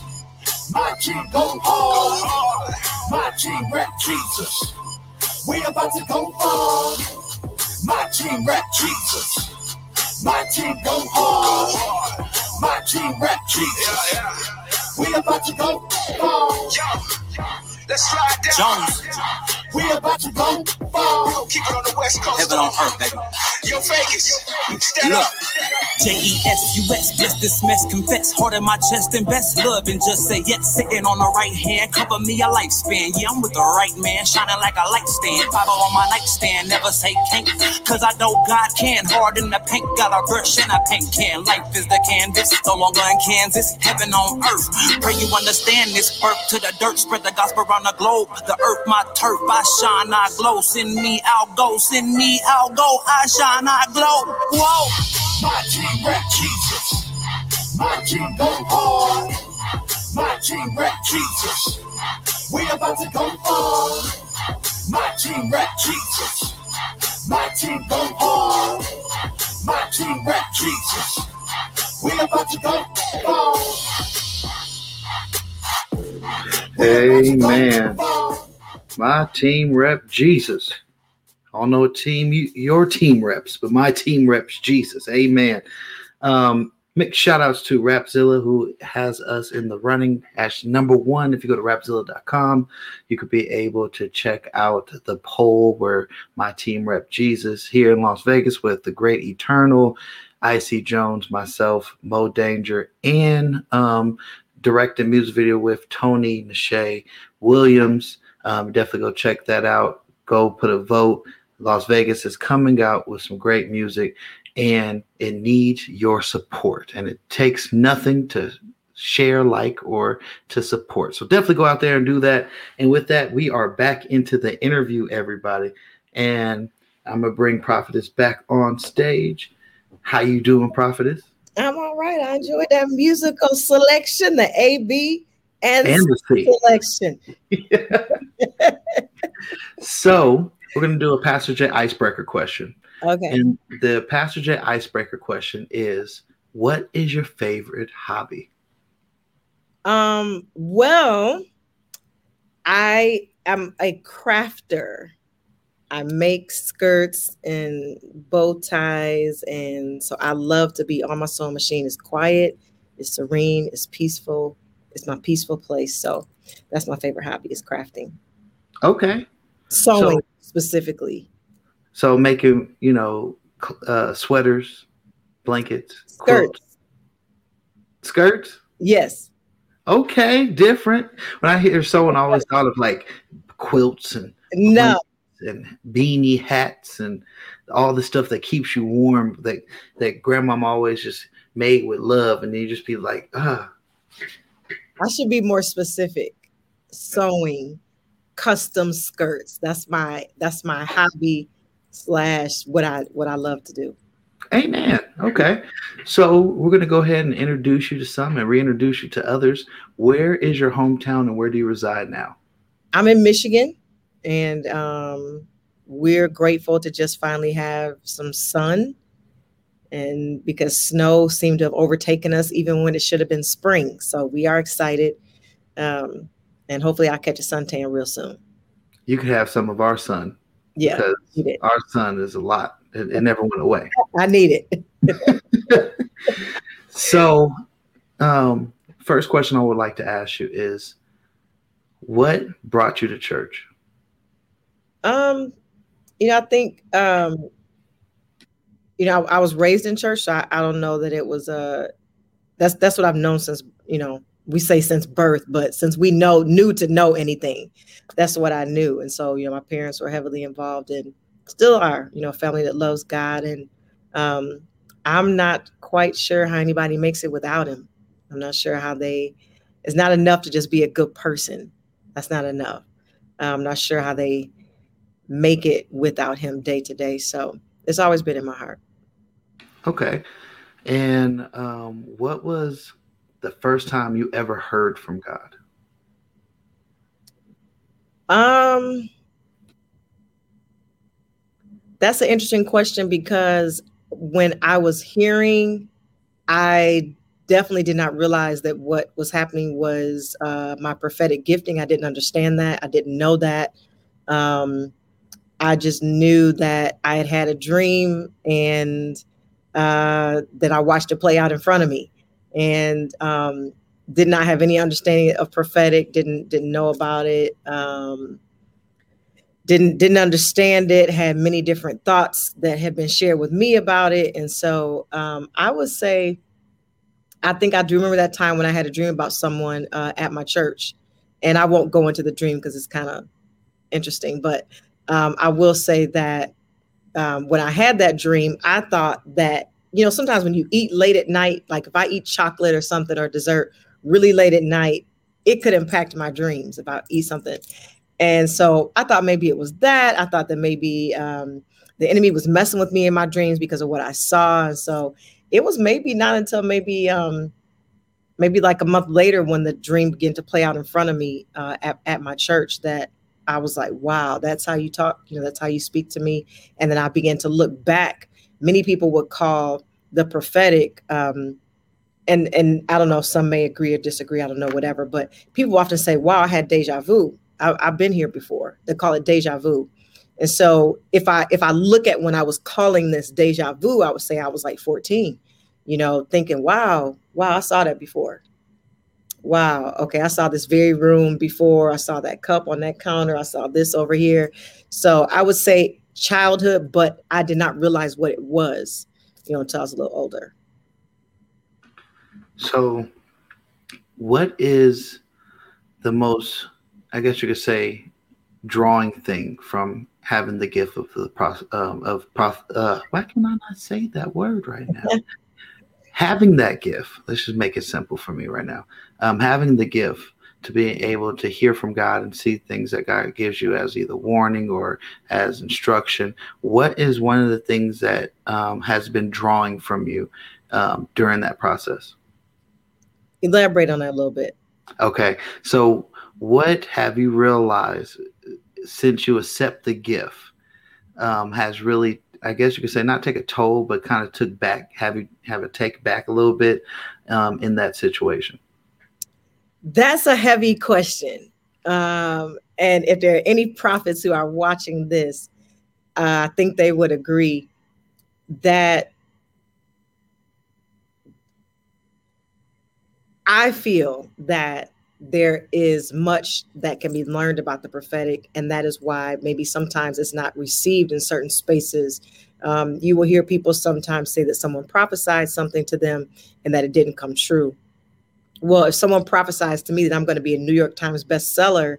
My team go hard. My team rap Jesus. We about to go far. My team rap Jesus. My team go hard. My team rap Jesus. We about to go far. Yo, let's slide down. Jones, We about to go far. Keep it on the west coast. heaven on earth, baby. Yo, Vegas, stand Look. up. J E S U S, just dismiss, confess, heart in my chest, and best love, and just say yes. Sitting on the right hand, cover me a lifespan. Yeah, I'm with the right man, shining like a light stand. Bible on my nightstand, never say can't, cause I know God can. Hard in the paint, got a brush and a paint can. Life is the canvas, no longer in Kansas, heaven on earth. Pray you understand this. Birth to the dirt, spread the gospel around the globe. The earth, my turf, I shine, I glow. Send me, I'll go. Send me, I'll go. I shine, I glow. Whoa. My team rap Jesus. My team go hard. My team rap Jesus. We about to go far. My team rap Jesus. My team go hard. My team rap Jesus. We about to go far. Amen. My team rep Jesus. I don't know team you, your team reps, but my team reps Jesus. Amen. Um, Mix shout outs to Rapzilla, who has us in the running as number one. If you go to rapzilla.com, you could be able to check out the poll where my team rep Jesus here in Las Vegas with the great Eternal. Icy Jones, myself, Mo Danger, and um, directed music video with Tony Nashe Williams. Um, definitely go check that out. Go put a vote. Las Vegas is coming out with some great music and it needs your support. And it takes nothing to share, like, or to support. So definitely go out there and do that. And with that, we are back into the interview, everybody. And I'm gonna bring Prophetess back on stage. How you doing, Prophetess? I'm all right. I enjoyed that musical selection, the A, B, and, And the C. selection. So we're gonna do a Pastor J icebreaker question. Okay. And the Pastor J icebreaker question is what is your favorite hobby? Um, well, I am a crafter. I make skirts and bow ties, and so I love to be on my sewing machine. It's quiet, it's serene, it's peaceful. It's my peaceful place. So that's my favorite hobby is crafting, Okay. sewing specifically. So making, you know, uh, sweaters, blankets, quilts, Skirts. skirts. Yes. Okay, different. When I hear sewing, I always thought of like quilts and No. and beanie hats and all the stuff that keeps you warm that that grandmama always just made with love, and then you just be like, ah, I should be more specific. Sewing custom skirts. That's my that's my hobby slash what I what I love to do. Amen. Okay. So we're going to go ahead and introduce you to some and reintroduce you to others. Where is your hometown and where do you reside now? I'm in Michigan and um we're grateful to just finally have some sun and because snow seemed to have overtaken us even when it should have been spring. So we are excited. Um and hopefully I'll catch a suntan real soon. You could have some of our sun Yeah. because our sun is a lot. It, it never went away. I need it. So, um, first question I would like to ask you is what brought you to church? Um, you know, I think um, you know, I, I was raised in church, so I, I don't know that it was uh that's that's what I've known since, you know, we say since birth, but since we know knew to know anything, that's what I knew. And so, you know, my parents were heavily involved and still are, you know, a family that loves God. And um I'm not quite sure how anybody makes it without him. I'm not sure how they it's not enough to just be a good person. That's not enough. I'm not sure how they make it without him day to day. So it's always been in my heart. Okay. And um, what was the first time you ever heard from God? Um, that's an interesting question because when I was hearing, I definitely did not realize that what was happening was uh, my prophetic gifting. I didn't understand that. I didn't know that. Um, I just knew that I had had a dream and uh, that I watched it play out in front of me, and um, did not have any understanding of prophetic. Didn't didn't know about it. Um, didn't didn't understand it. Had many different thoughts that had been shared with me about it, and so um, I would say, I think I do remember that time when I had a dream about someone uh, at my church, and I won't go into the dream because it's kind of interesting, but um, I will say that um, when I had that dream, I thought that, you know, sometimes when you eat late at night, like if I eat chocolate or something or dessert really late at night, it could impact my dreams if I eat something. And so I thought maybe it was that. I thought that maybe um, the enemy was messing with me in my dreams because of what I saw. And so it was maybe not until maybe um, maybe like a month later when the dream began to play out in front of me uh, at, at my church that I was like, wow, that's how you talk. You know, that's how you speak to me. And then I began to look back. Many people would call the prophetic, um, and and I don't know, some may agree or disagree. I don't know, whatever. But people often say, wow, I had deja vu. I, I've been here before. They call it deja vu. And so if I if I look at when I was calling this deja vu, I would say I was like 14, you know, thinking, wow, wow, I saw that before wow, okay, I saw this very room before. I saw that cup on that counter. I saw this over here. So I would say childhood, but I did not realize what it was you know, until I was a little older. So, what is the most, I guess you could say, drawing thing from having the gift of the prof, um, of prof, uh, why can I not say that word right now? having that gift, let's just make it simple for me right now. Um, having the gift to be able to hear from God and see things that God gives you as either warning or as instruction. What is one of the things that um, has been drawing from you um, during that process? Elaborate on that a little bit. Okay. So, what have you realized since you accept the gift um, has really, I guess you could say, not take a toll, but kind of took back, have you have it take back a little bit um, in that situation? That's a heavy question. Um, and if there are any prophets who are watching this, uh, I think they would agree that I feel that there is much that can be learned about the prophetic, and that is why maybe sometimes it's not received in certain spaces. Um, you will hear people sometimes say that someone prophesied something to them and that it didn't come true. Well, if someone prophesies to me that I'm going to be a New York Times bestseller,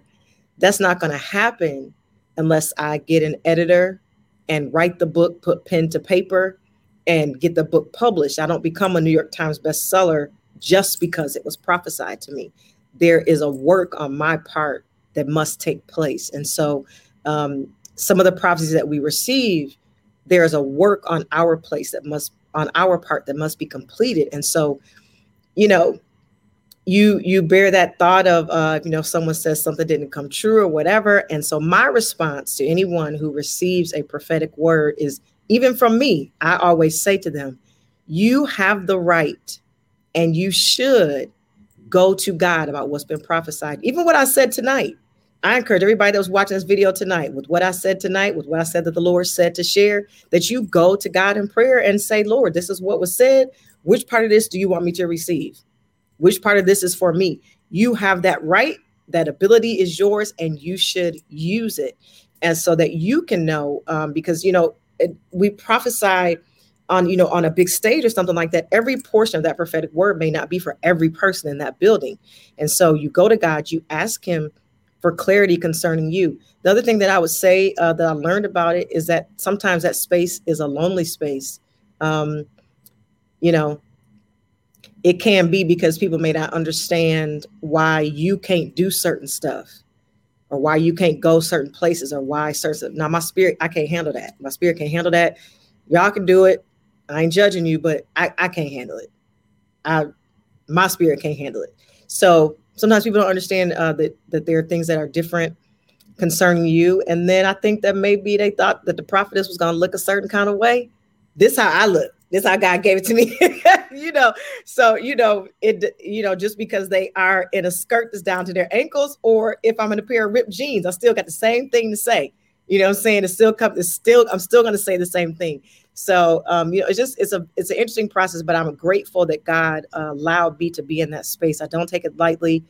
that's not going to happen unless I get an editor and write the book, put pen to paper, and get the book published. I don't become a New York Times bestseller just because it was prophesied to me. There is a work on my part that must take place. And so, um, some of the prophecies that we receive, there is a work on our place that must, on our part, that must be completed. And so, you know, you you bear that thought of uh, you know someone says something didn't come true or whatever. And so my response to anyone who receives a prophetic word is even from me i always say to them you have the right and you should go to god about what's been prophesied. Even what i said tonight i encourage everybody that was watching this video tonight with what i said tonight with what i said that the lord said to share that you go to god in prayer and say lord this is what was said. Which part of this do you want me to receive which part of this is for me? You have that right. That ability is yours, and you should use it, and so that you can know. Um, because you know it, we prophesy on you know on a big stage or something like that. Every portion of that prophetic word may not be for every person in that building, and so you go to God, you ask Him for clarity concerning you. The other thing that I would say uh, that I learned about it is that sometimes that space is a lonely space. Um, you know, it can be because people may not understand why you can't do certain stuff or why you can't go certain places or why certain now my spirit i can't handle that. My spirit can't handle that. Y'all can do it. I ain't judging you but i, I can't handle it. I my spirit can't handle it. So sometimes people don't understand uh, that that there are things that are different concerning you. And then i think that maybe they thought that the prophetess was going to look a certain kind of way. This how i look this how God gave it to me. you know, so you know, it you know, just because they are in a skirt that's down to their ankles, or if I'm in a pair of ripped jeans, I still got the same thing to say. You know I'm saying? It's still come, it's still, I'm still gonna say the same thing. So um, you know, it's just it's a it's an interesting process, but I'm grateful that God uh, allowed me to be in that space. I don't take it lightly.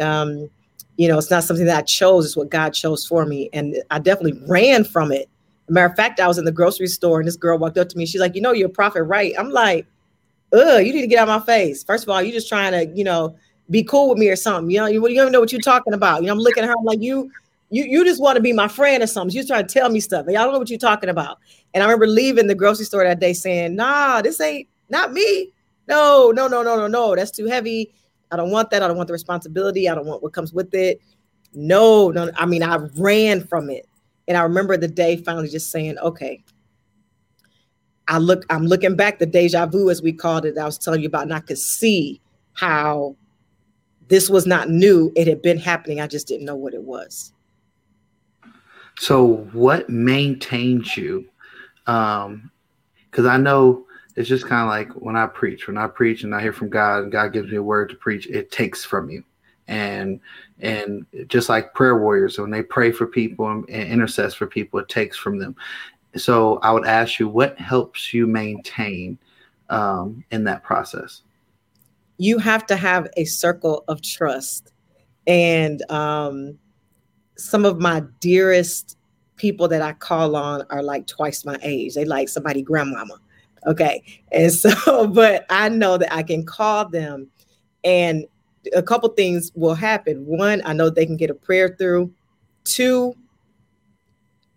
Um, you know, it's not something that I chose, it's what God chose for me. And I definitely ran from it Matter of fact, I was in the grocery store and this girl walked up to me. She's like, "You know, you're a prophet, right?" I'm like, "Ugh, you need to get out of my face." First of all, you're just trying to, you know, be cool with me or something. You know, you, you don't even know what you're talking about. You know, I'm looking at her. I'm like, "You, you, you just want to be my friend or something." She's trying to tell me stuff, and y'all don't know what you're talking about. And I remember leaving the grocery store that day saying, "Nah, this ain't not me. No, no, no, no, no, no. That's too heavy. I don't want that. I don't want the responsibility. I don't want what comes with it." No, no. I mean, I ran from it. And I remember the day finally just saying, okay, I look, I'm looking back the deja vu as we called it, I was telling you about, and I could see how this was not new. It had been happening. I just didn't know what it was. So what maintains you? Um, because I know it's just kind of like when I preach, when I preach and I hear from God and God gives me a word to preach, it takes from you. And and just like prayer warriors, when they pray for people and, and intercess for people, it takes from them. So I would ask you, what helps you maintain um, in that process? You have to have a circle of trust. And um, some of my dearest people that I call on are like twice my age. They like somebody grandmama. Okay. And so, but I know that I can call them and a couple things will happen. One, I know they can get a prayer through. Two,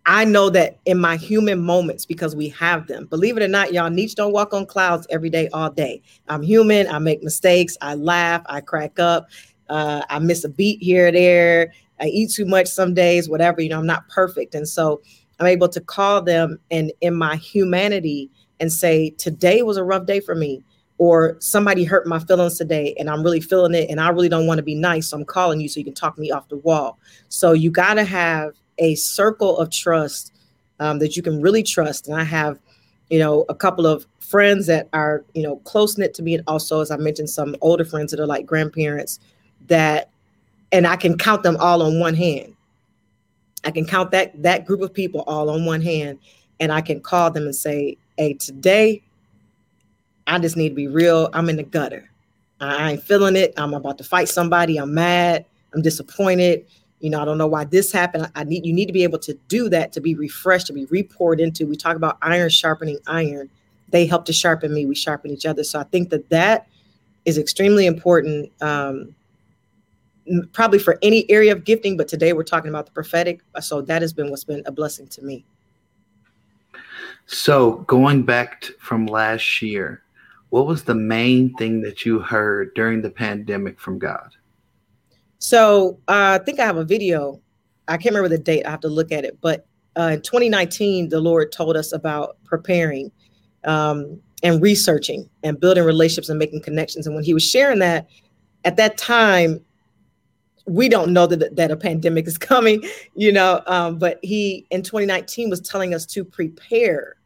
I know that in my human moments, because we have them, believe it or not, y'all, Neechy don't walk on clouds every day, all day. I'm human. I make mistakes. I laugh. I crack up. Uh, I miss a beat here or there. I eat too much some days, whatever. You know, I'm not perfect. And so I'm able to call them and in my humanity and say, today was a rough day for me. Or somebody hurt my feelings today and I'm really feeling it and I really don't want to be nice. So I'm calling you so you can talk me off the wall. So you got to have a circle of trust um, that you can really trust. And I have, you know, a couple of friends that are, you know, close knit to me. And also, as I mentioned, some older friends that are like grandparents that, and I can count them all on one hand. I can count that that group of people all on one hand, and I can call them and say, "Hey, today, I just need to be real. I'm in the gutter. I ain't feeling it. I'm about to fight somebody. I'm mad. I'm disappointed you know i don't know why this happened i need you need to be able to do that to be refreshed to be repoured into we talk about iron sharpening iron they help to sharpen me we sharpen each other so i think that that is extremely important um, probably for any area of gifting but today we're talking about the prophetic so that has been what's been a blessing to me so going back from last year what was the main thing that you heard during the pandemic from god so uh, I think I have a video. I can't remember the date. I have to look at it. But uh, in 2019, the Lord told us about preparing um, and researching and building relationships and making connections. And when He was sharing that, at that time, we don't know that that a pandemic is coming, you know. Um, but He in 2019 was telling us to prepare,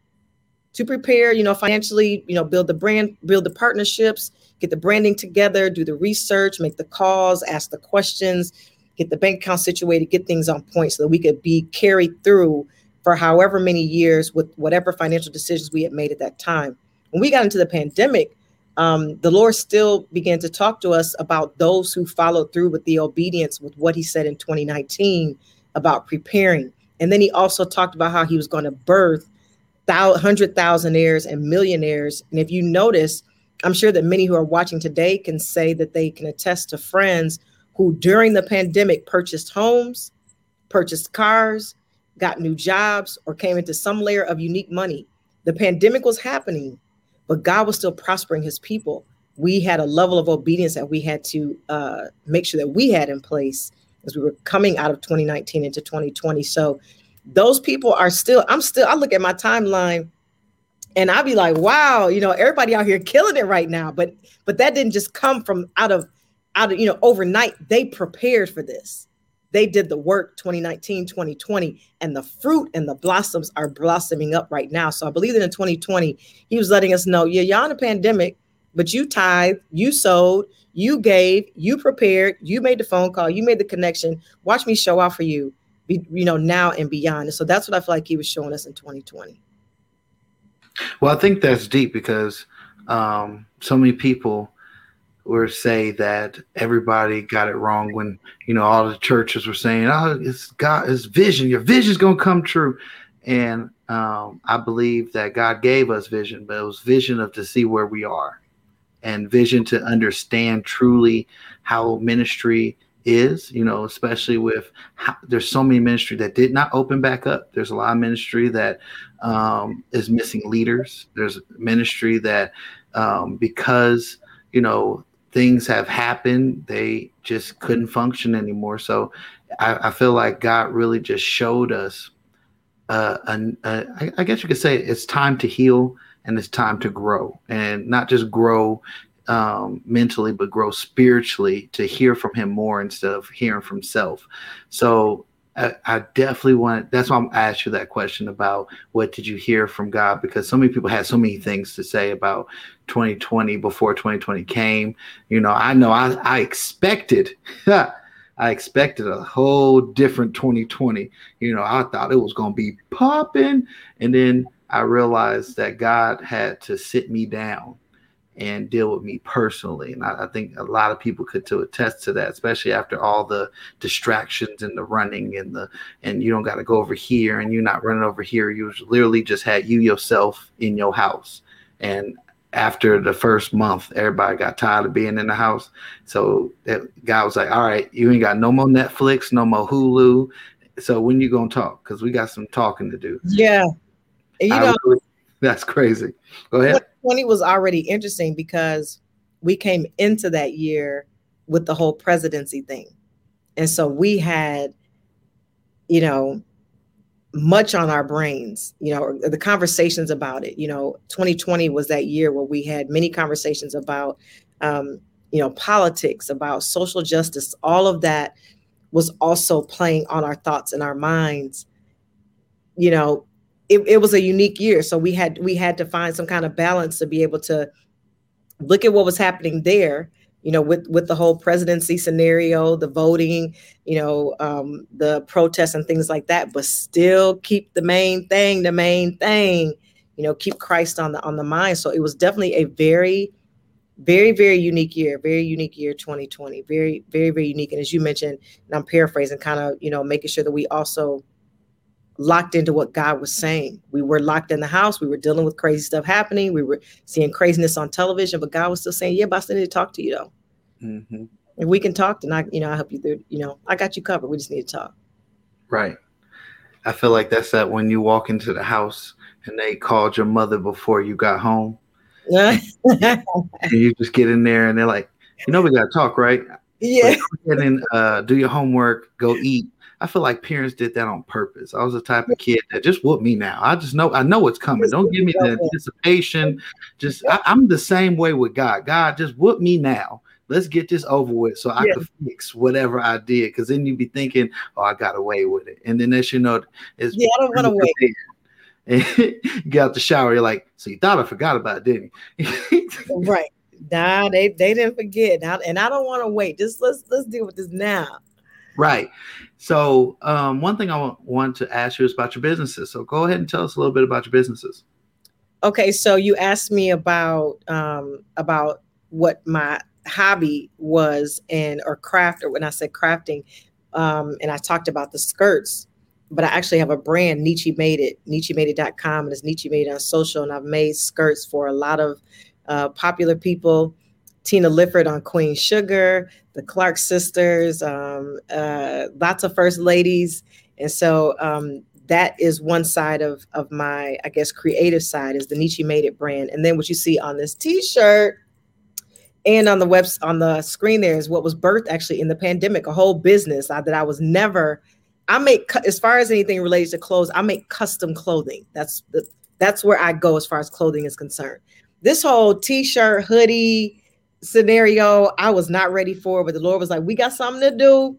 to prepare, you know, financially, you know, build the brand, build the partnerships, get the branding together, do the research, make the calls, ask the questions, get the bank account situated, get things on point so that we could be carried through for however many years with whatever financial decisions we had made at that time. When we got into the pandemic, um, the Lord still began to talk to us about those who followed through with the obedience with what He said in 2019 about preparing. And then He also talked about how He was going to birth hundred thousandaires and millionaires. And if you notice, I'm sure that many who are watching today can say that they can attest to friends who during the pandemic purchased homes, purchased cars, got new jobs, or came into some layer of unique money. The pandemic was happening, but God was still prospering his people. We had a level of obedience that we had to uh, make sure that we had in place as we were coming out of 2019 into 2020. So those people are still, I'm still, I look at my timeline and I'd be like, wow, you know, everybody out here killing it right now. But but that didn't just come from out of out of you know overnight. They prepared for this. They did the work 2019, 2020, and the fruit and the blossoms are blossoming up right now. So I believe that in 2020, he was letting us know, yeah, y'all in a pandemic, but you tithed, you sowed, you gave, you prepared, you made the phone call, you made the connection. Watch me show out for you, be, you know, now and beyond. And so that's what I feel like he was showing us in 2020. Well, I think that's deep because um, so many people were say that everybody got it wrong when you know all the churches were saying, "Oh, it's God, it's vision. Your vision's gonna come true," and um, I believe that God gave us vision, but it was vision of to see where we are, and vision to understand truly how ministry is, you know, especially with how, there's so many ministry that did not open back up. There's a lot of ministry that um, is missing leaders. There's ministry that um, because you know things have happened, they just couldn't function anymore. So I, I feel like God really just showed us. Uh, an, uh, I, I guess you could say it's time to heal and it's time to grow, and not just grow um, mentally, but grow spiritually to hear from him more instead of hearing from self. So I, I definitely want. That's why I'm asked you that question about what did you hear from God because so many people had so many things to say about 2020 before 2020 came. You know, I know I, I expected. I expected a whole different 2020. You know, I thought it was going to be popping. And then I realized that God had to sit me down and deal with me personally. And I, I, think a lot of people could to attest to that, especially after all the distractions and the running and the and you don't got to go over here and you're not running over here. You literally just had you yourself in your house. and after the first month, everybody got tired of being in the house. So that guy was like, "All right, you ain't got no more Netflix, no more Hulu. So when you gonna talk? Because we got some talking to do." Yeah. You I know, really- that's crazy. Go ahead. 2020 was already interesting because we came into that year with the whole presidency thing. And so we had, you know, much on our brains, you know, the conversations about it. You know, 2020 was that year where we had many conversations about, um, you know, politics, about social justice, all of that was also playing on our thoughts and our minds. You know, it, it was a unique year. So we had we had to find some kind of balance to be able to look at what was happening there you know with with the whole presidency scenario the voting you know um the protests and things like that but still keep the main thing the main thing you know keep christ on the on the mind so it was definitely a very very very unique year very unique year 2020 very very very unique and as you mentioned and i'm paraphrasing kind of you know making sure that we also locked into what God was saying. We were locked in the house. We were dealing with crazy stuff happening. We were seeing craziness on television, but God was still saying, "Yeah, but I still need to talk to you though. hmm If we can talk, then I, you know, I help you through. You know, I got you covered. We just need to talk." Right. I feel like that's that when you walk into the house and they called your mother before you got home, and you just get in there and they're like, "You know, we got to talk, right?" yeah. Go ahead and uh, do your homework. Go eat. I feel like parents did that on purpose. I was the type of kid that just whoop me now. I just know I know it's coming. Don't give me the anticipation. Just I, I'm the same way with God. God, just whoop me now. Let's get this over with so I Yeah. can fix whatever I did. Because then you'd be thinking, oh, I got away with it. And then as you know, it's Yeah, I don't want to wait. and you get out the shower, you're like, so you thought I forgot about it, didn't you? Right. Nah, they they didn't forget. Now, and I don't want to wait. Just let's let's deal with this now. Right. So um, one thing I want to ask you is about your businesses. So go ahead and tell us a little bit about your businesses. Okay, so you asked me about um about what my hobby was and or craft or when I said crafting, um, and I talked about the skirts, but I actually have a brand, Neechy Made It, NeechyMadeIt.com, and it's Neechy Made It on social, and I've made skirts for a lot of uh, popular people. Tina Lifford on Queen Sugar, the Clark sisters, um, uh, lots of first ladies, and so um, that is one side of of my i guess creative side is the Neechy made it brand. And then what you see on this t-shirt and on the web on the screen there is what was birthed actually in the pandemic a whole business that i was never i make as far as anything related to clothes i make custom clothing. That's the that's where i go as far as clothing is concerned. This whole t-shirt hoodie scenario i was not ready for but the lord was like we got something to do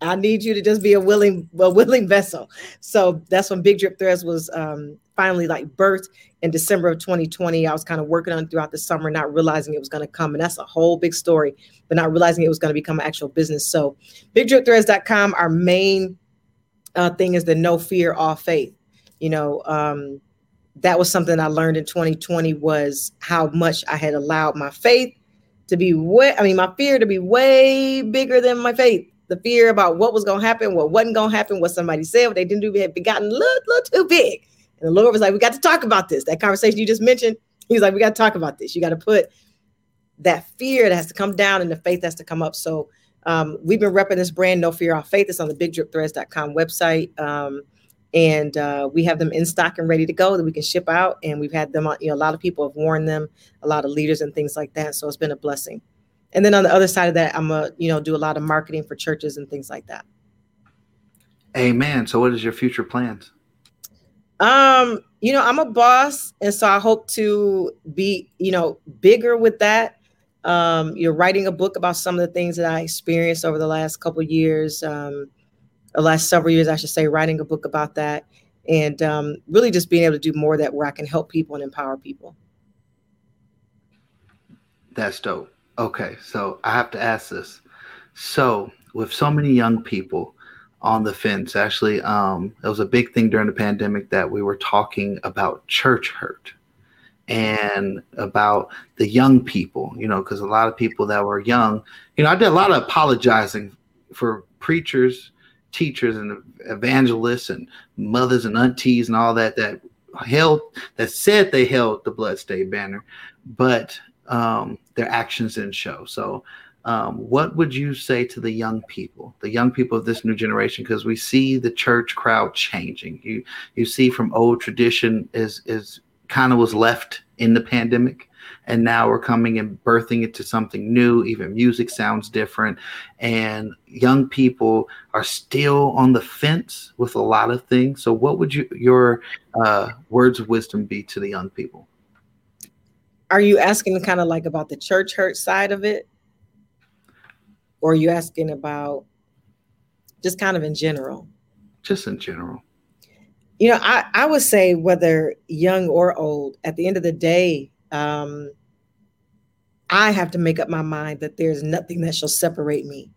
I need you to just be a willing, a willing vessel. So that's when Big Drip Threads was um, finally like birthed in December of 2020. I was kind of working on throughout the summer, not realizing it was going to come. And that's a whole big story, but not realizing it was going to become an actual business. So bigdripthreads.com, our main uh, thing is the no fear, all faith. You know, um, that was something I learned in 2020 was how much I had allowed my faith to be way, I mean, my fear to be way bigger than my faith the fear about what was going to happen, what wasn't going to happen, what somebody said, what they didn't do had gotten a little, little too big. And the Lord was like, we got to talk about this. That conversation you just mentioned, he was like, we got to talk about this. You got to put that fear that has to come down and the faith has to come up. So um, we've been repping this brand, No Fear, All Faith. It's on the bigdripthreads.com website. Um, and uh, we have them in stock and ready to go that we can ship out. And we've had them on, you know, a lot of people have worn them, a lot of leaders and things like that. So it's been a blessing. And then on the other side of that, I'm a, you know, do a lot of marketing for churches and things like that. Amen. So what is your future plans? Um, you know, I'm a boss, and so I hope to be, you know, bigger with that. Um, you're writing a book about some of the things that I experienced over the last couple of years, um, the last several years, I should say, writing a book about that, and um, really just being able to do more that where I can help people and empower people. That's dope. Okay, so I have to ask this. So, with so many young people on the fence, actually, um, it was a big thing during the pandemic that we were talking about church hurt and about the young people, you know, because a lot of people that were young, you know, I did a lot of apologizing for preachers, teachers, and evangelists, and mothers and aunties, and all that, that held that said they held the bloodstained banner, but um, their actions didn't show. So, um, what would you say to the young people, the young people of this new generation? Because we see the church crowd changing. You you see from old tradition is is kind of was left in the pandemic and now we're coming and birthing it to something new. Even music sounds different. And young people are still on the fence with a lot of things. So what would you your uh, words of wisdom be to the young people? Are you asking kind of like about the church hurt side of it? Or are you asking about just kind of in general? just in general. You know, I, I would say whether young or old, at the end of the day, um, I have to make up my mind that there's nothing that shall separate me.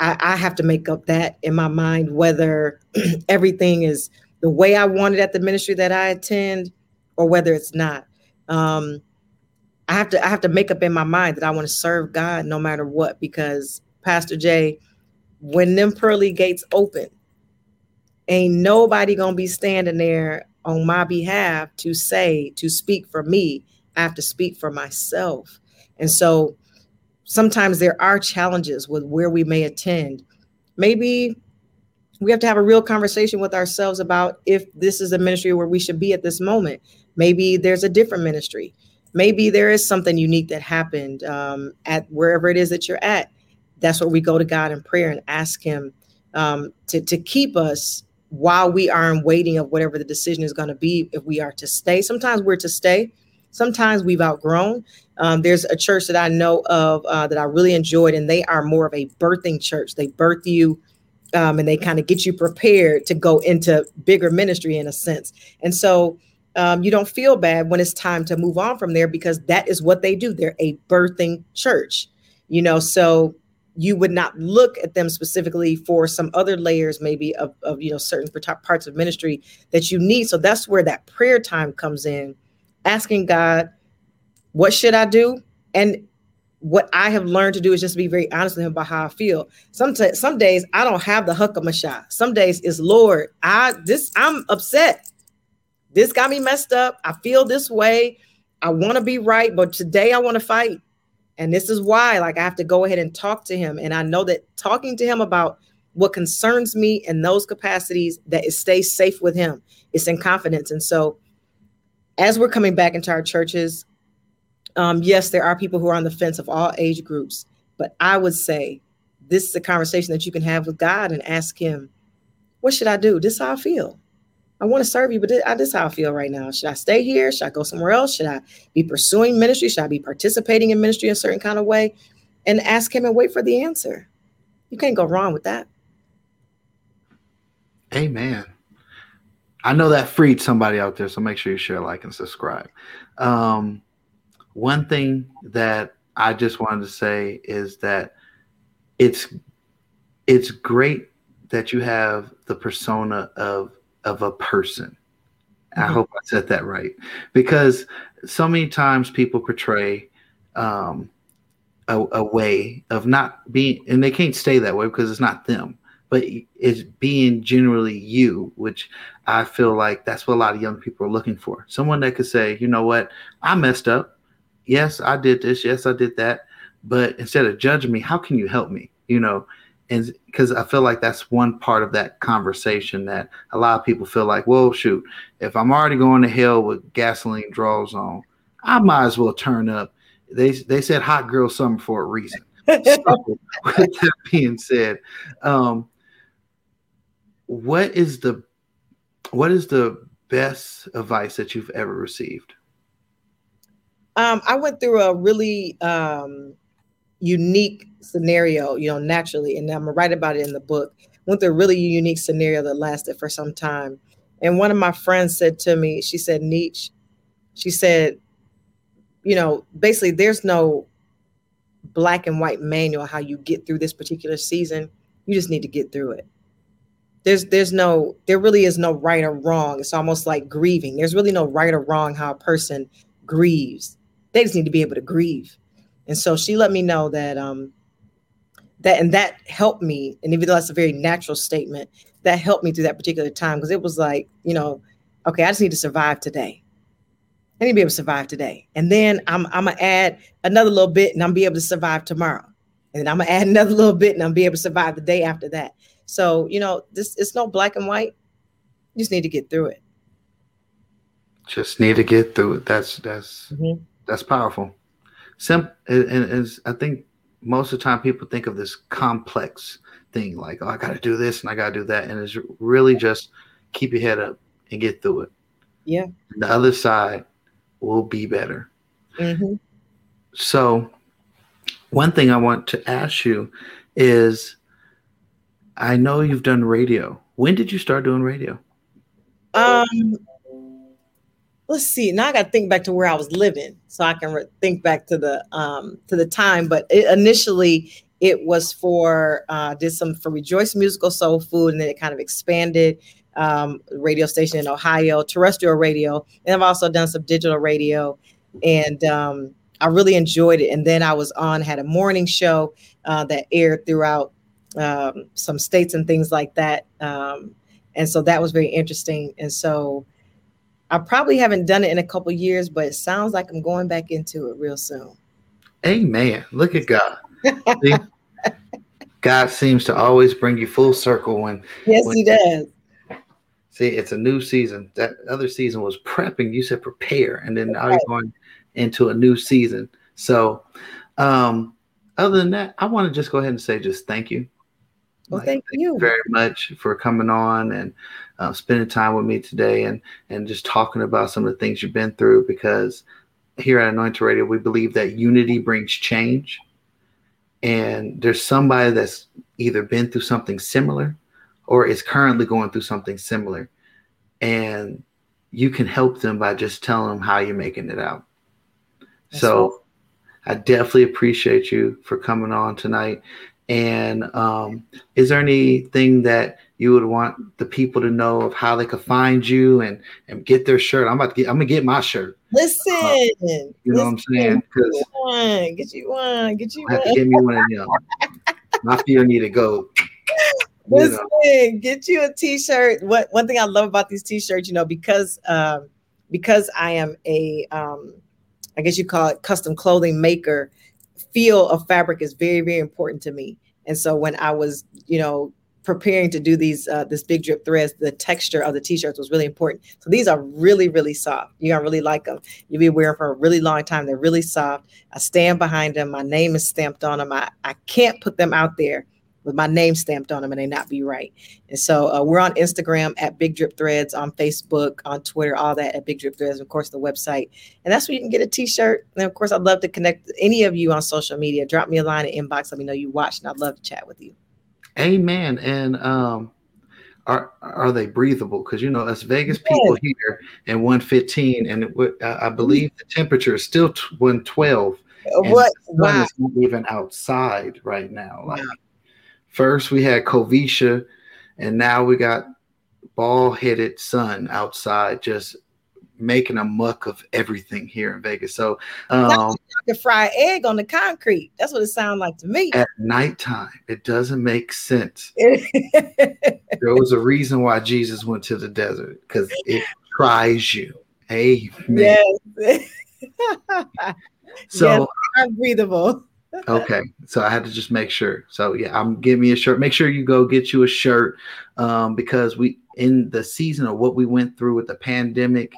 I, I have to make up that in my mind, whether everything is the way I want it at the ministry that I attend or whether it's not. Um, I have to I have to make up in my mind that I want to serve God no matter what, because Pastor Jay, when them pearly gates open, ain't nobody gonna be standing there on my behalf to say to speak for me. I have to speak for myself. And so sometimes there are challenges with where we may attend. Maybe we have to have a real conversation with ourselves about if this is a ministry where we should be at this moment. Maybe there's a different ministry. Maybe there is something unique that happened um, at wherever it is that you're at. That's where we go to god in prayer and ask him um, to, to keep us while we are in waiting of whatever the decision is going to be if we are to stay. Sometimes we're to stay. Sometimes we've outgrown. Um, there's a church that i know of uh, that i really enjoyed and they are more of a birthing church. They birth you um, and they kind of get you prepared to go into bigger ministry in a sense. And so um, you don't feel bad when it's time to move on from there because that is what they do. They're a birthing church you know? So you would not look at them specifically for some other layers maybe of, of you know certain parts of ministry that you need. So that's where that prayer time comes in asking god what should i do? And what i have learned to do is just to be very honest with him about how i feel. Some t- some days i don't have the huck of my shot. Some days is lord i this i'm upset. This got me messed up. I feel this way. I want to be right but today i want to fight and this is why, like, I have to go ahead and talk to him. And I know that talking to him about what concerns me in those capacities, that it stays safe with him. It's in confidence. And so, as we're coming back into our churches, um, yes, there are people who are on the fence of all age groups. But I would say this is a conversation that you can have with God and ask Him, what should I do? This is how I feel. I want to serve you, but this, this is how I feel right now. Should I stay here? Should I go somewhere else? Should I be pursuing ministry? Should I be participating in ministry in a certain kind of way? And ask him and wait for the answer. You can't go wrong with that. Amen. I know that freed somebody out there, so make sure you share, like, and subscribe. Um, one thing that I just wanted to say is that it's it's great that you have the persona of of a person. I Mhm. hope I said that right because so many times people portray um, a, a way of not being, and they can't stay that way because it's not them, but it's being generally you, which I feel like that's what a lot of young people are looking for. Someone that could say, you know what, I messed up. Yes, I did this. Yes, I did that. But instead of judging me, how can you help me? You know, and because I feel like that's one part of that conversation that a lot of people feel like, well, shoot, if I'm already going to hell with gasoline draws on, I might as well turn up. They they said hot girl summer for a reason. So, with that being said, um, what is the what is the best advice that you've ever received? Um, I went through a really um, unique scenario, you know, naturally, and I'm gonna write about it in the book. Went through a really unique scenario that lasted for some time. And one of my friends said to me, she said, Neechy, she said, you know, basically, there's no black and white manual how you get through this particular season. You just need to get through it. There's there's no there really is no right or wrong. It's almost like grieving. There's really no right or wrong how a person grieves. They just need to be able to grieve. And so she let me know that um that and that helped me. And even though that's a very natural statement, that helped me through that particular time because it was like, you know, okay, I just need to survive today. I need to be able to survive today. And then I'm I'm gonna add another little bit and I'm be able to survive tomorrow. And then I'm gonna add another little bit and I'm be able to survive the day after that. So, you know, this it's no black and white. You just need to get through it. Just need to get through it. That's that's Mhm. that's powerful. Sim and, and is I think most of the time people think of this complex thing like, oh, I got to do this and I got to do that, and it's really just keep your head up and get through it. Yeah. The other side will be better. Mm-hmm. So, one thing I want to ask you is I know you've done radio. When did you start doing radio? Um, let's see. Now I got to think back to where I was living, so I can re- think back to the um to the time. But it, initially, it was for uh, did some for Rejoice Musical Soul Food, and then it kind of expanded. Um, radio station in Ohio, terrestrial radio, and I've also done some digital radio, and um, I really enjoyed it. And then I was on had a morning show uh, that aired throughout um, some states and things like that. Um, and so that was very interesting. And so I probably haven't done it in a couple years, but it sounds like I'm going back into it real soon. Amen. Look at God. See? God seems to always bring you full circle when Yes, when- he does. See, it's a new season. That other season was prepping. You said prepare, and then now you're going into a new season. So, um, other than that, I want to just go ahead and say just thank you. Well, Like, thank you. very much for coming on and uh, spending time with me today and and just talking about some of the things you've been through because here at Anointed Radio we believe that unity brings change and there's somebody that's either been through something similar or is currently going through something similar and you can help them by just telling them how you're making it out That's so I definitely appreciate you for coming on tonight. And um, is there anything that you would want the people to know of how they could find you and and get their shirt? I'm about to get. I'm gonna get my shirt. Listen, You know what I'm saying? Because Get one, get you one, get you I have to get me one of them. My fear need to go. You Listen, know, get you a t-shirt. What one thing I love about these t-shirts, you know, because um, because I am a um, I guess you call it custom clothing maker, feel of fabric is very, very important to me. And so when I was, you know, preparing to do these uh, this big drip threads, the texture of the t-shirts was really important. So these are really, really soft. You're gonna really like them. You'll be wearing for a really long time. They're really soft. I stand behind them. My name is stamped on them. I, I can't put them out there with my name stamped on them and they not be right. And so uh, we're on Instagram at Big Drip Threads, on Facebook, on Twitter, all that at Big Drip Threads, and of course the website. And that's where you can get a T-shirt. And of course, I'd love to connect any of you on social media. Drop me a line in inbox. Let me know you watched, and I'd love to chat with you. Amen. And um, are are they breathable? Because you know us Vegas people here in 115, and it, I believe the temperature is still t- 112. and What? Wow. is not even outside right now. Like first we had Covisha, and now we got bald headed sun outside, just making a muck of everything here in Vegas. So um, Like a fried egg on the concrete. That's what it sounds like to me. at nighttime, it doesn't make sense. There was a reason why Jesus went to the desert because it tries you. Amen. yes. So yes, unbreathable. Okay, so I had to just make sure. So yeah, I'm getting me a shirt. Make sure you go get you a shirt, um, because we in the season of what we went through with the pandemic,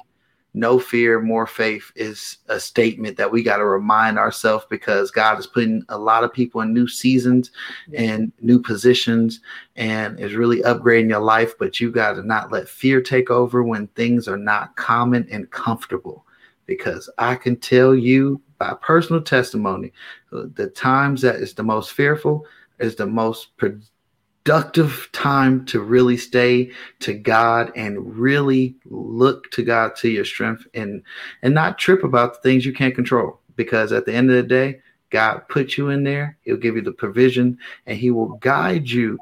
no fear, more faith is a statement that we got to remind ourselves because God is putting a lot of people in new seasons and new positions and is really upgrading your life. But you got to not let fear take over when things are not common and comfortable. Because I can tell you by personal testimony, uh, the times that is the most fearful is the most productive time to really stay to God and really look to God to your strength and and not trip about the things you can't control. Because at the end of the day God put you in there he'll give you the provision and he will guide you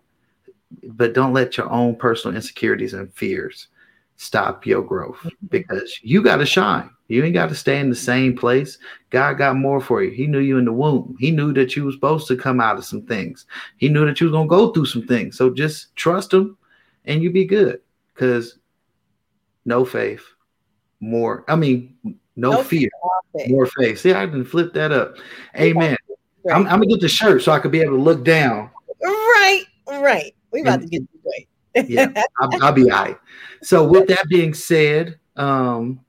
but don't let your own personal insecurities and fears stop your growth mm-hmm. because you got to shine you ain't got to stay in the same place. God got more for you. He knew you in the womb. He knew that you was supposed to come out of some things. He knew that you was gonna go through some things. So just trust him, and you be good. Because no faith, more. I mean, no, No fear, more faith. See, I didn't flip that up. Amen. Right. I'm, I'm gonna get the shirt so I could be able to look down. Right, right. We about to get. Yeah, I'll, I'll be all right. So, with that being said, um,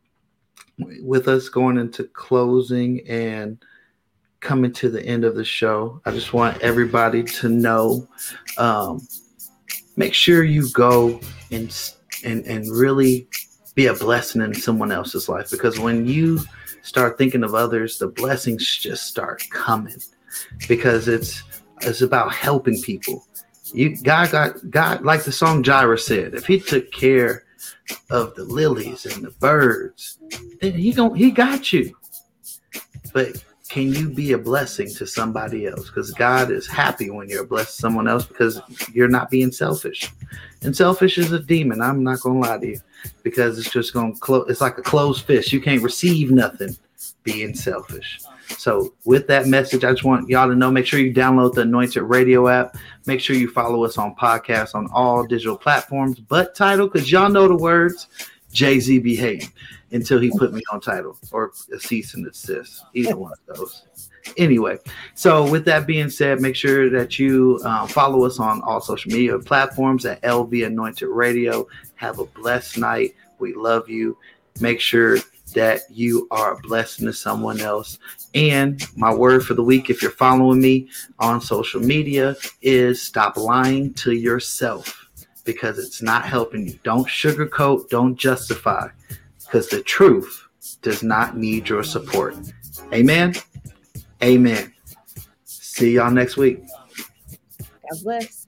with us going into closing and coming to the end of the show, I just want everybody to know um, make sure you go and, and, and really be a blessing in someone else's life because when you start thinking of others, the blessings just start coming because it's it's about helping people. You God got God like the song Jireh said, if he took care of the lilies and the birds, then he gon' he got you. But can you be a blessing to somebody else? Because God is happy when you're to someone else because you're not being selfish. And selfish is a demon. I'm not gonna lie to you. Because it's just gonna close it's like a closed fist. You can't receive nothing being selfish. So with that message, I just want y'all to know, make sure you download the Anointed Radio app. Make sure you follow us on podcasts on all digital platforms, but Tidal, because y'all know the words Jay-Z be hating until he put me on Tidal or a cease and desist. Either one of those. Anyway, so with that being said, make sure that you uh, follow us on all social media platforms at LV Anointed Radio. Have a blessed night. We love you. Make sure that you are a blessing to someone else. And my word for the week, if you're following me on social media, is stop lying to yourself because it's not helping you. Don't sugarcoat, don't justify, because the truth does not need your support. Amen. Amen. See y'all next week. God bless.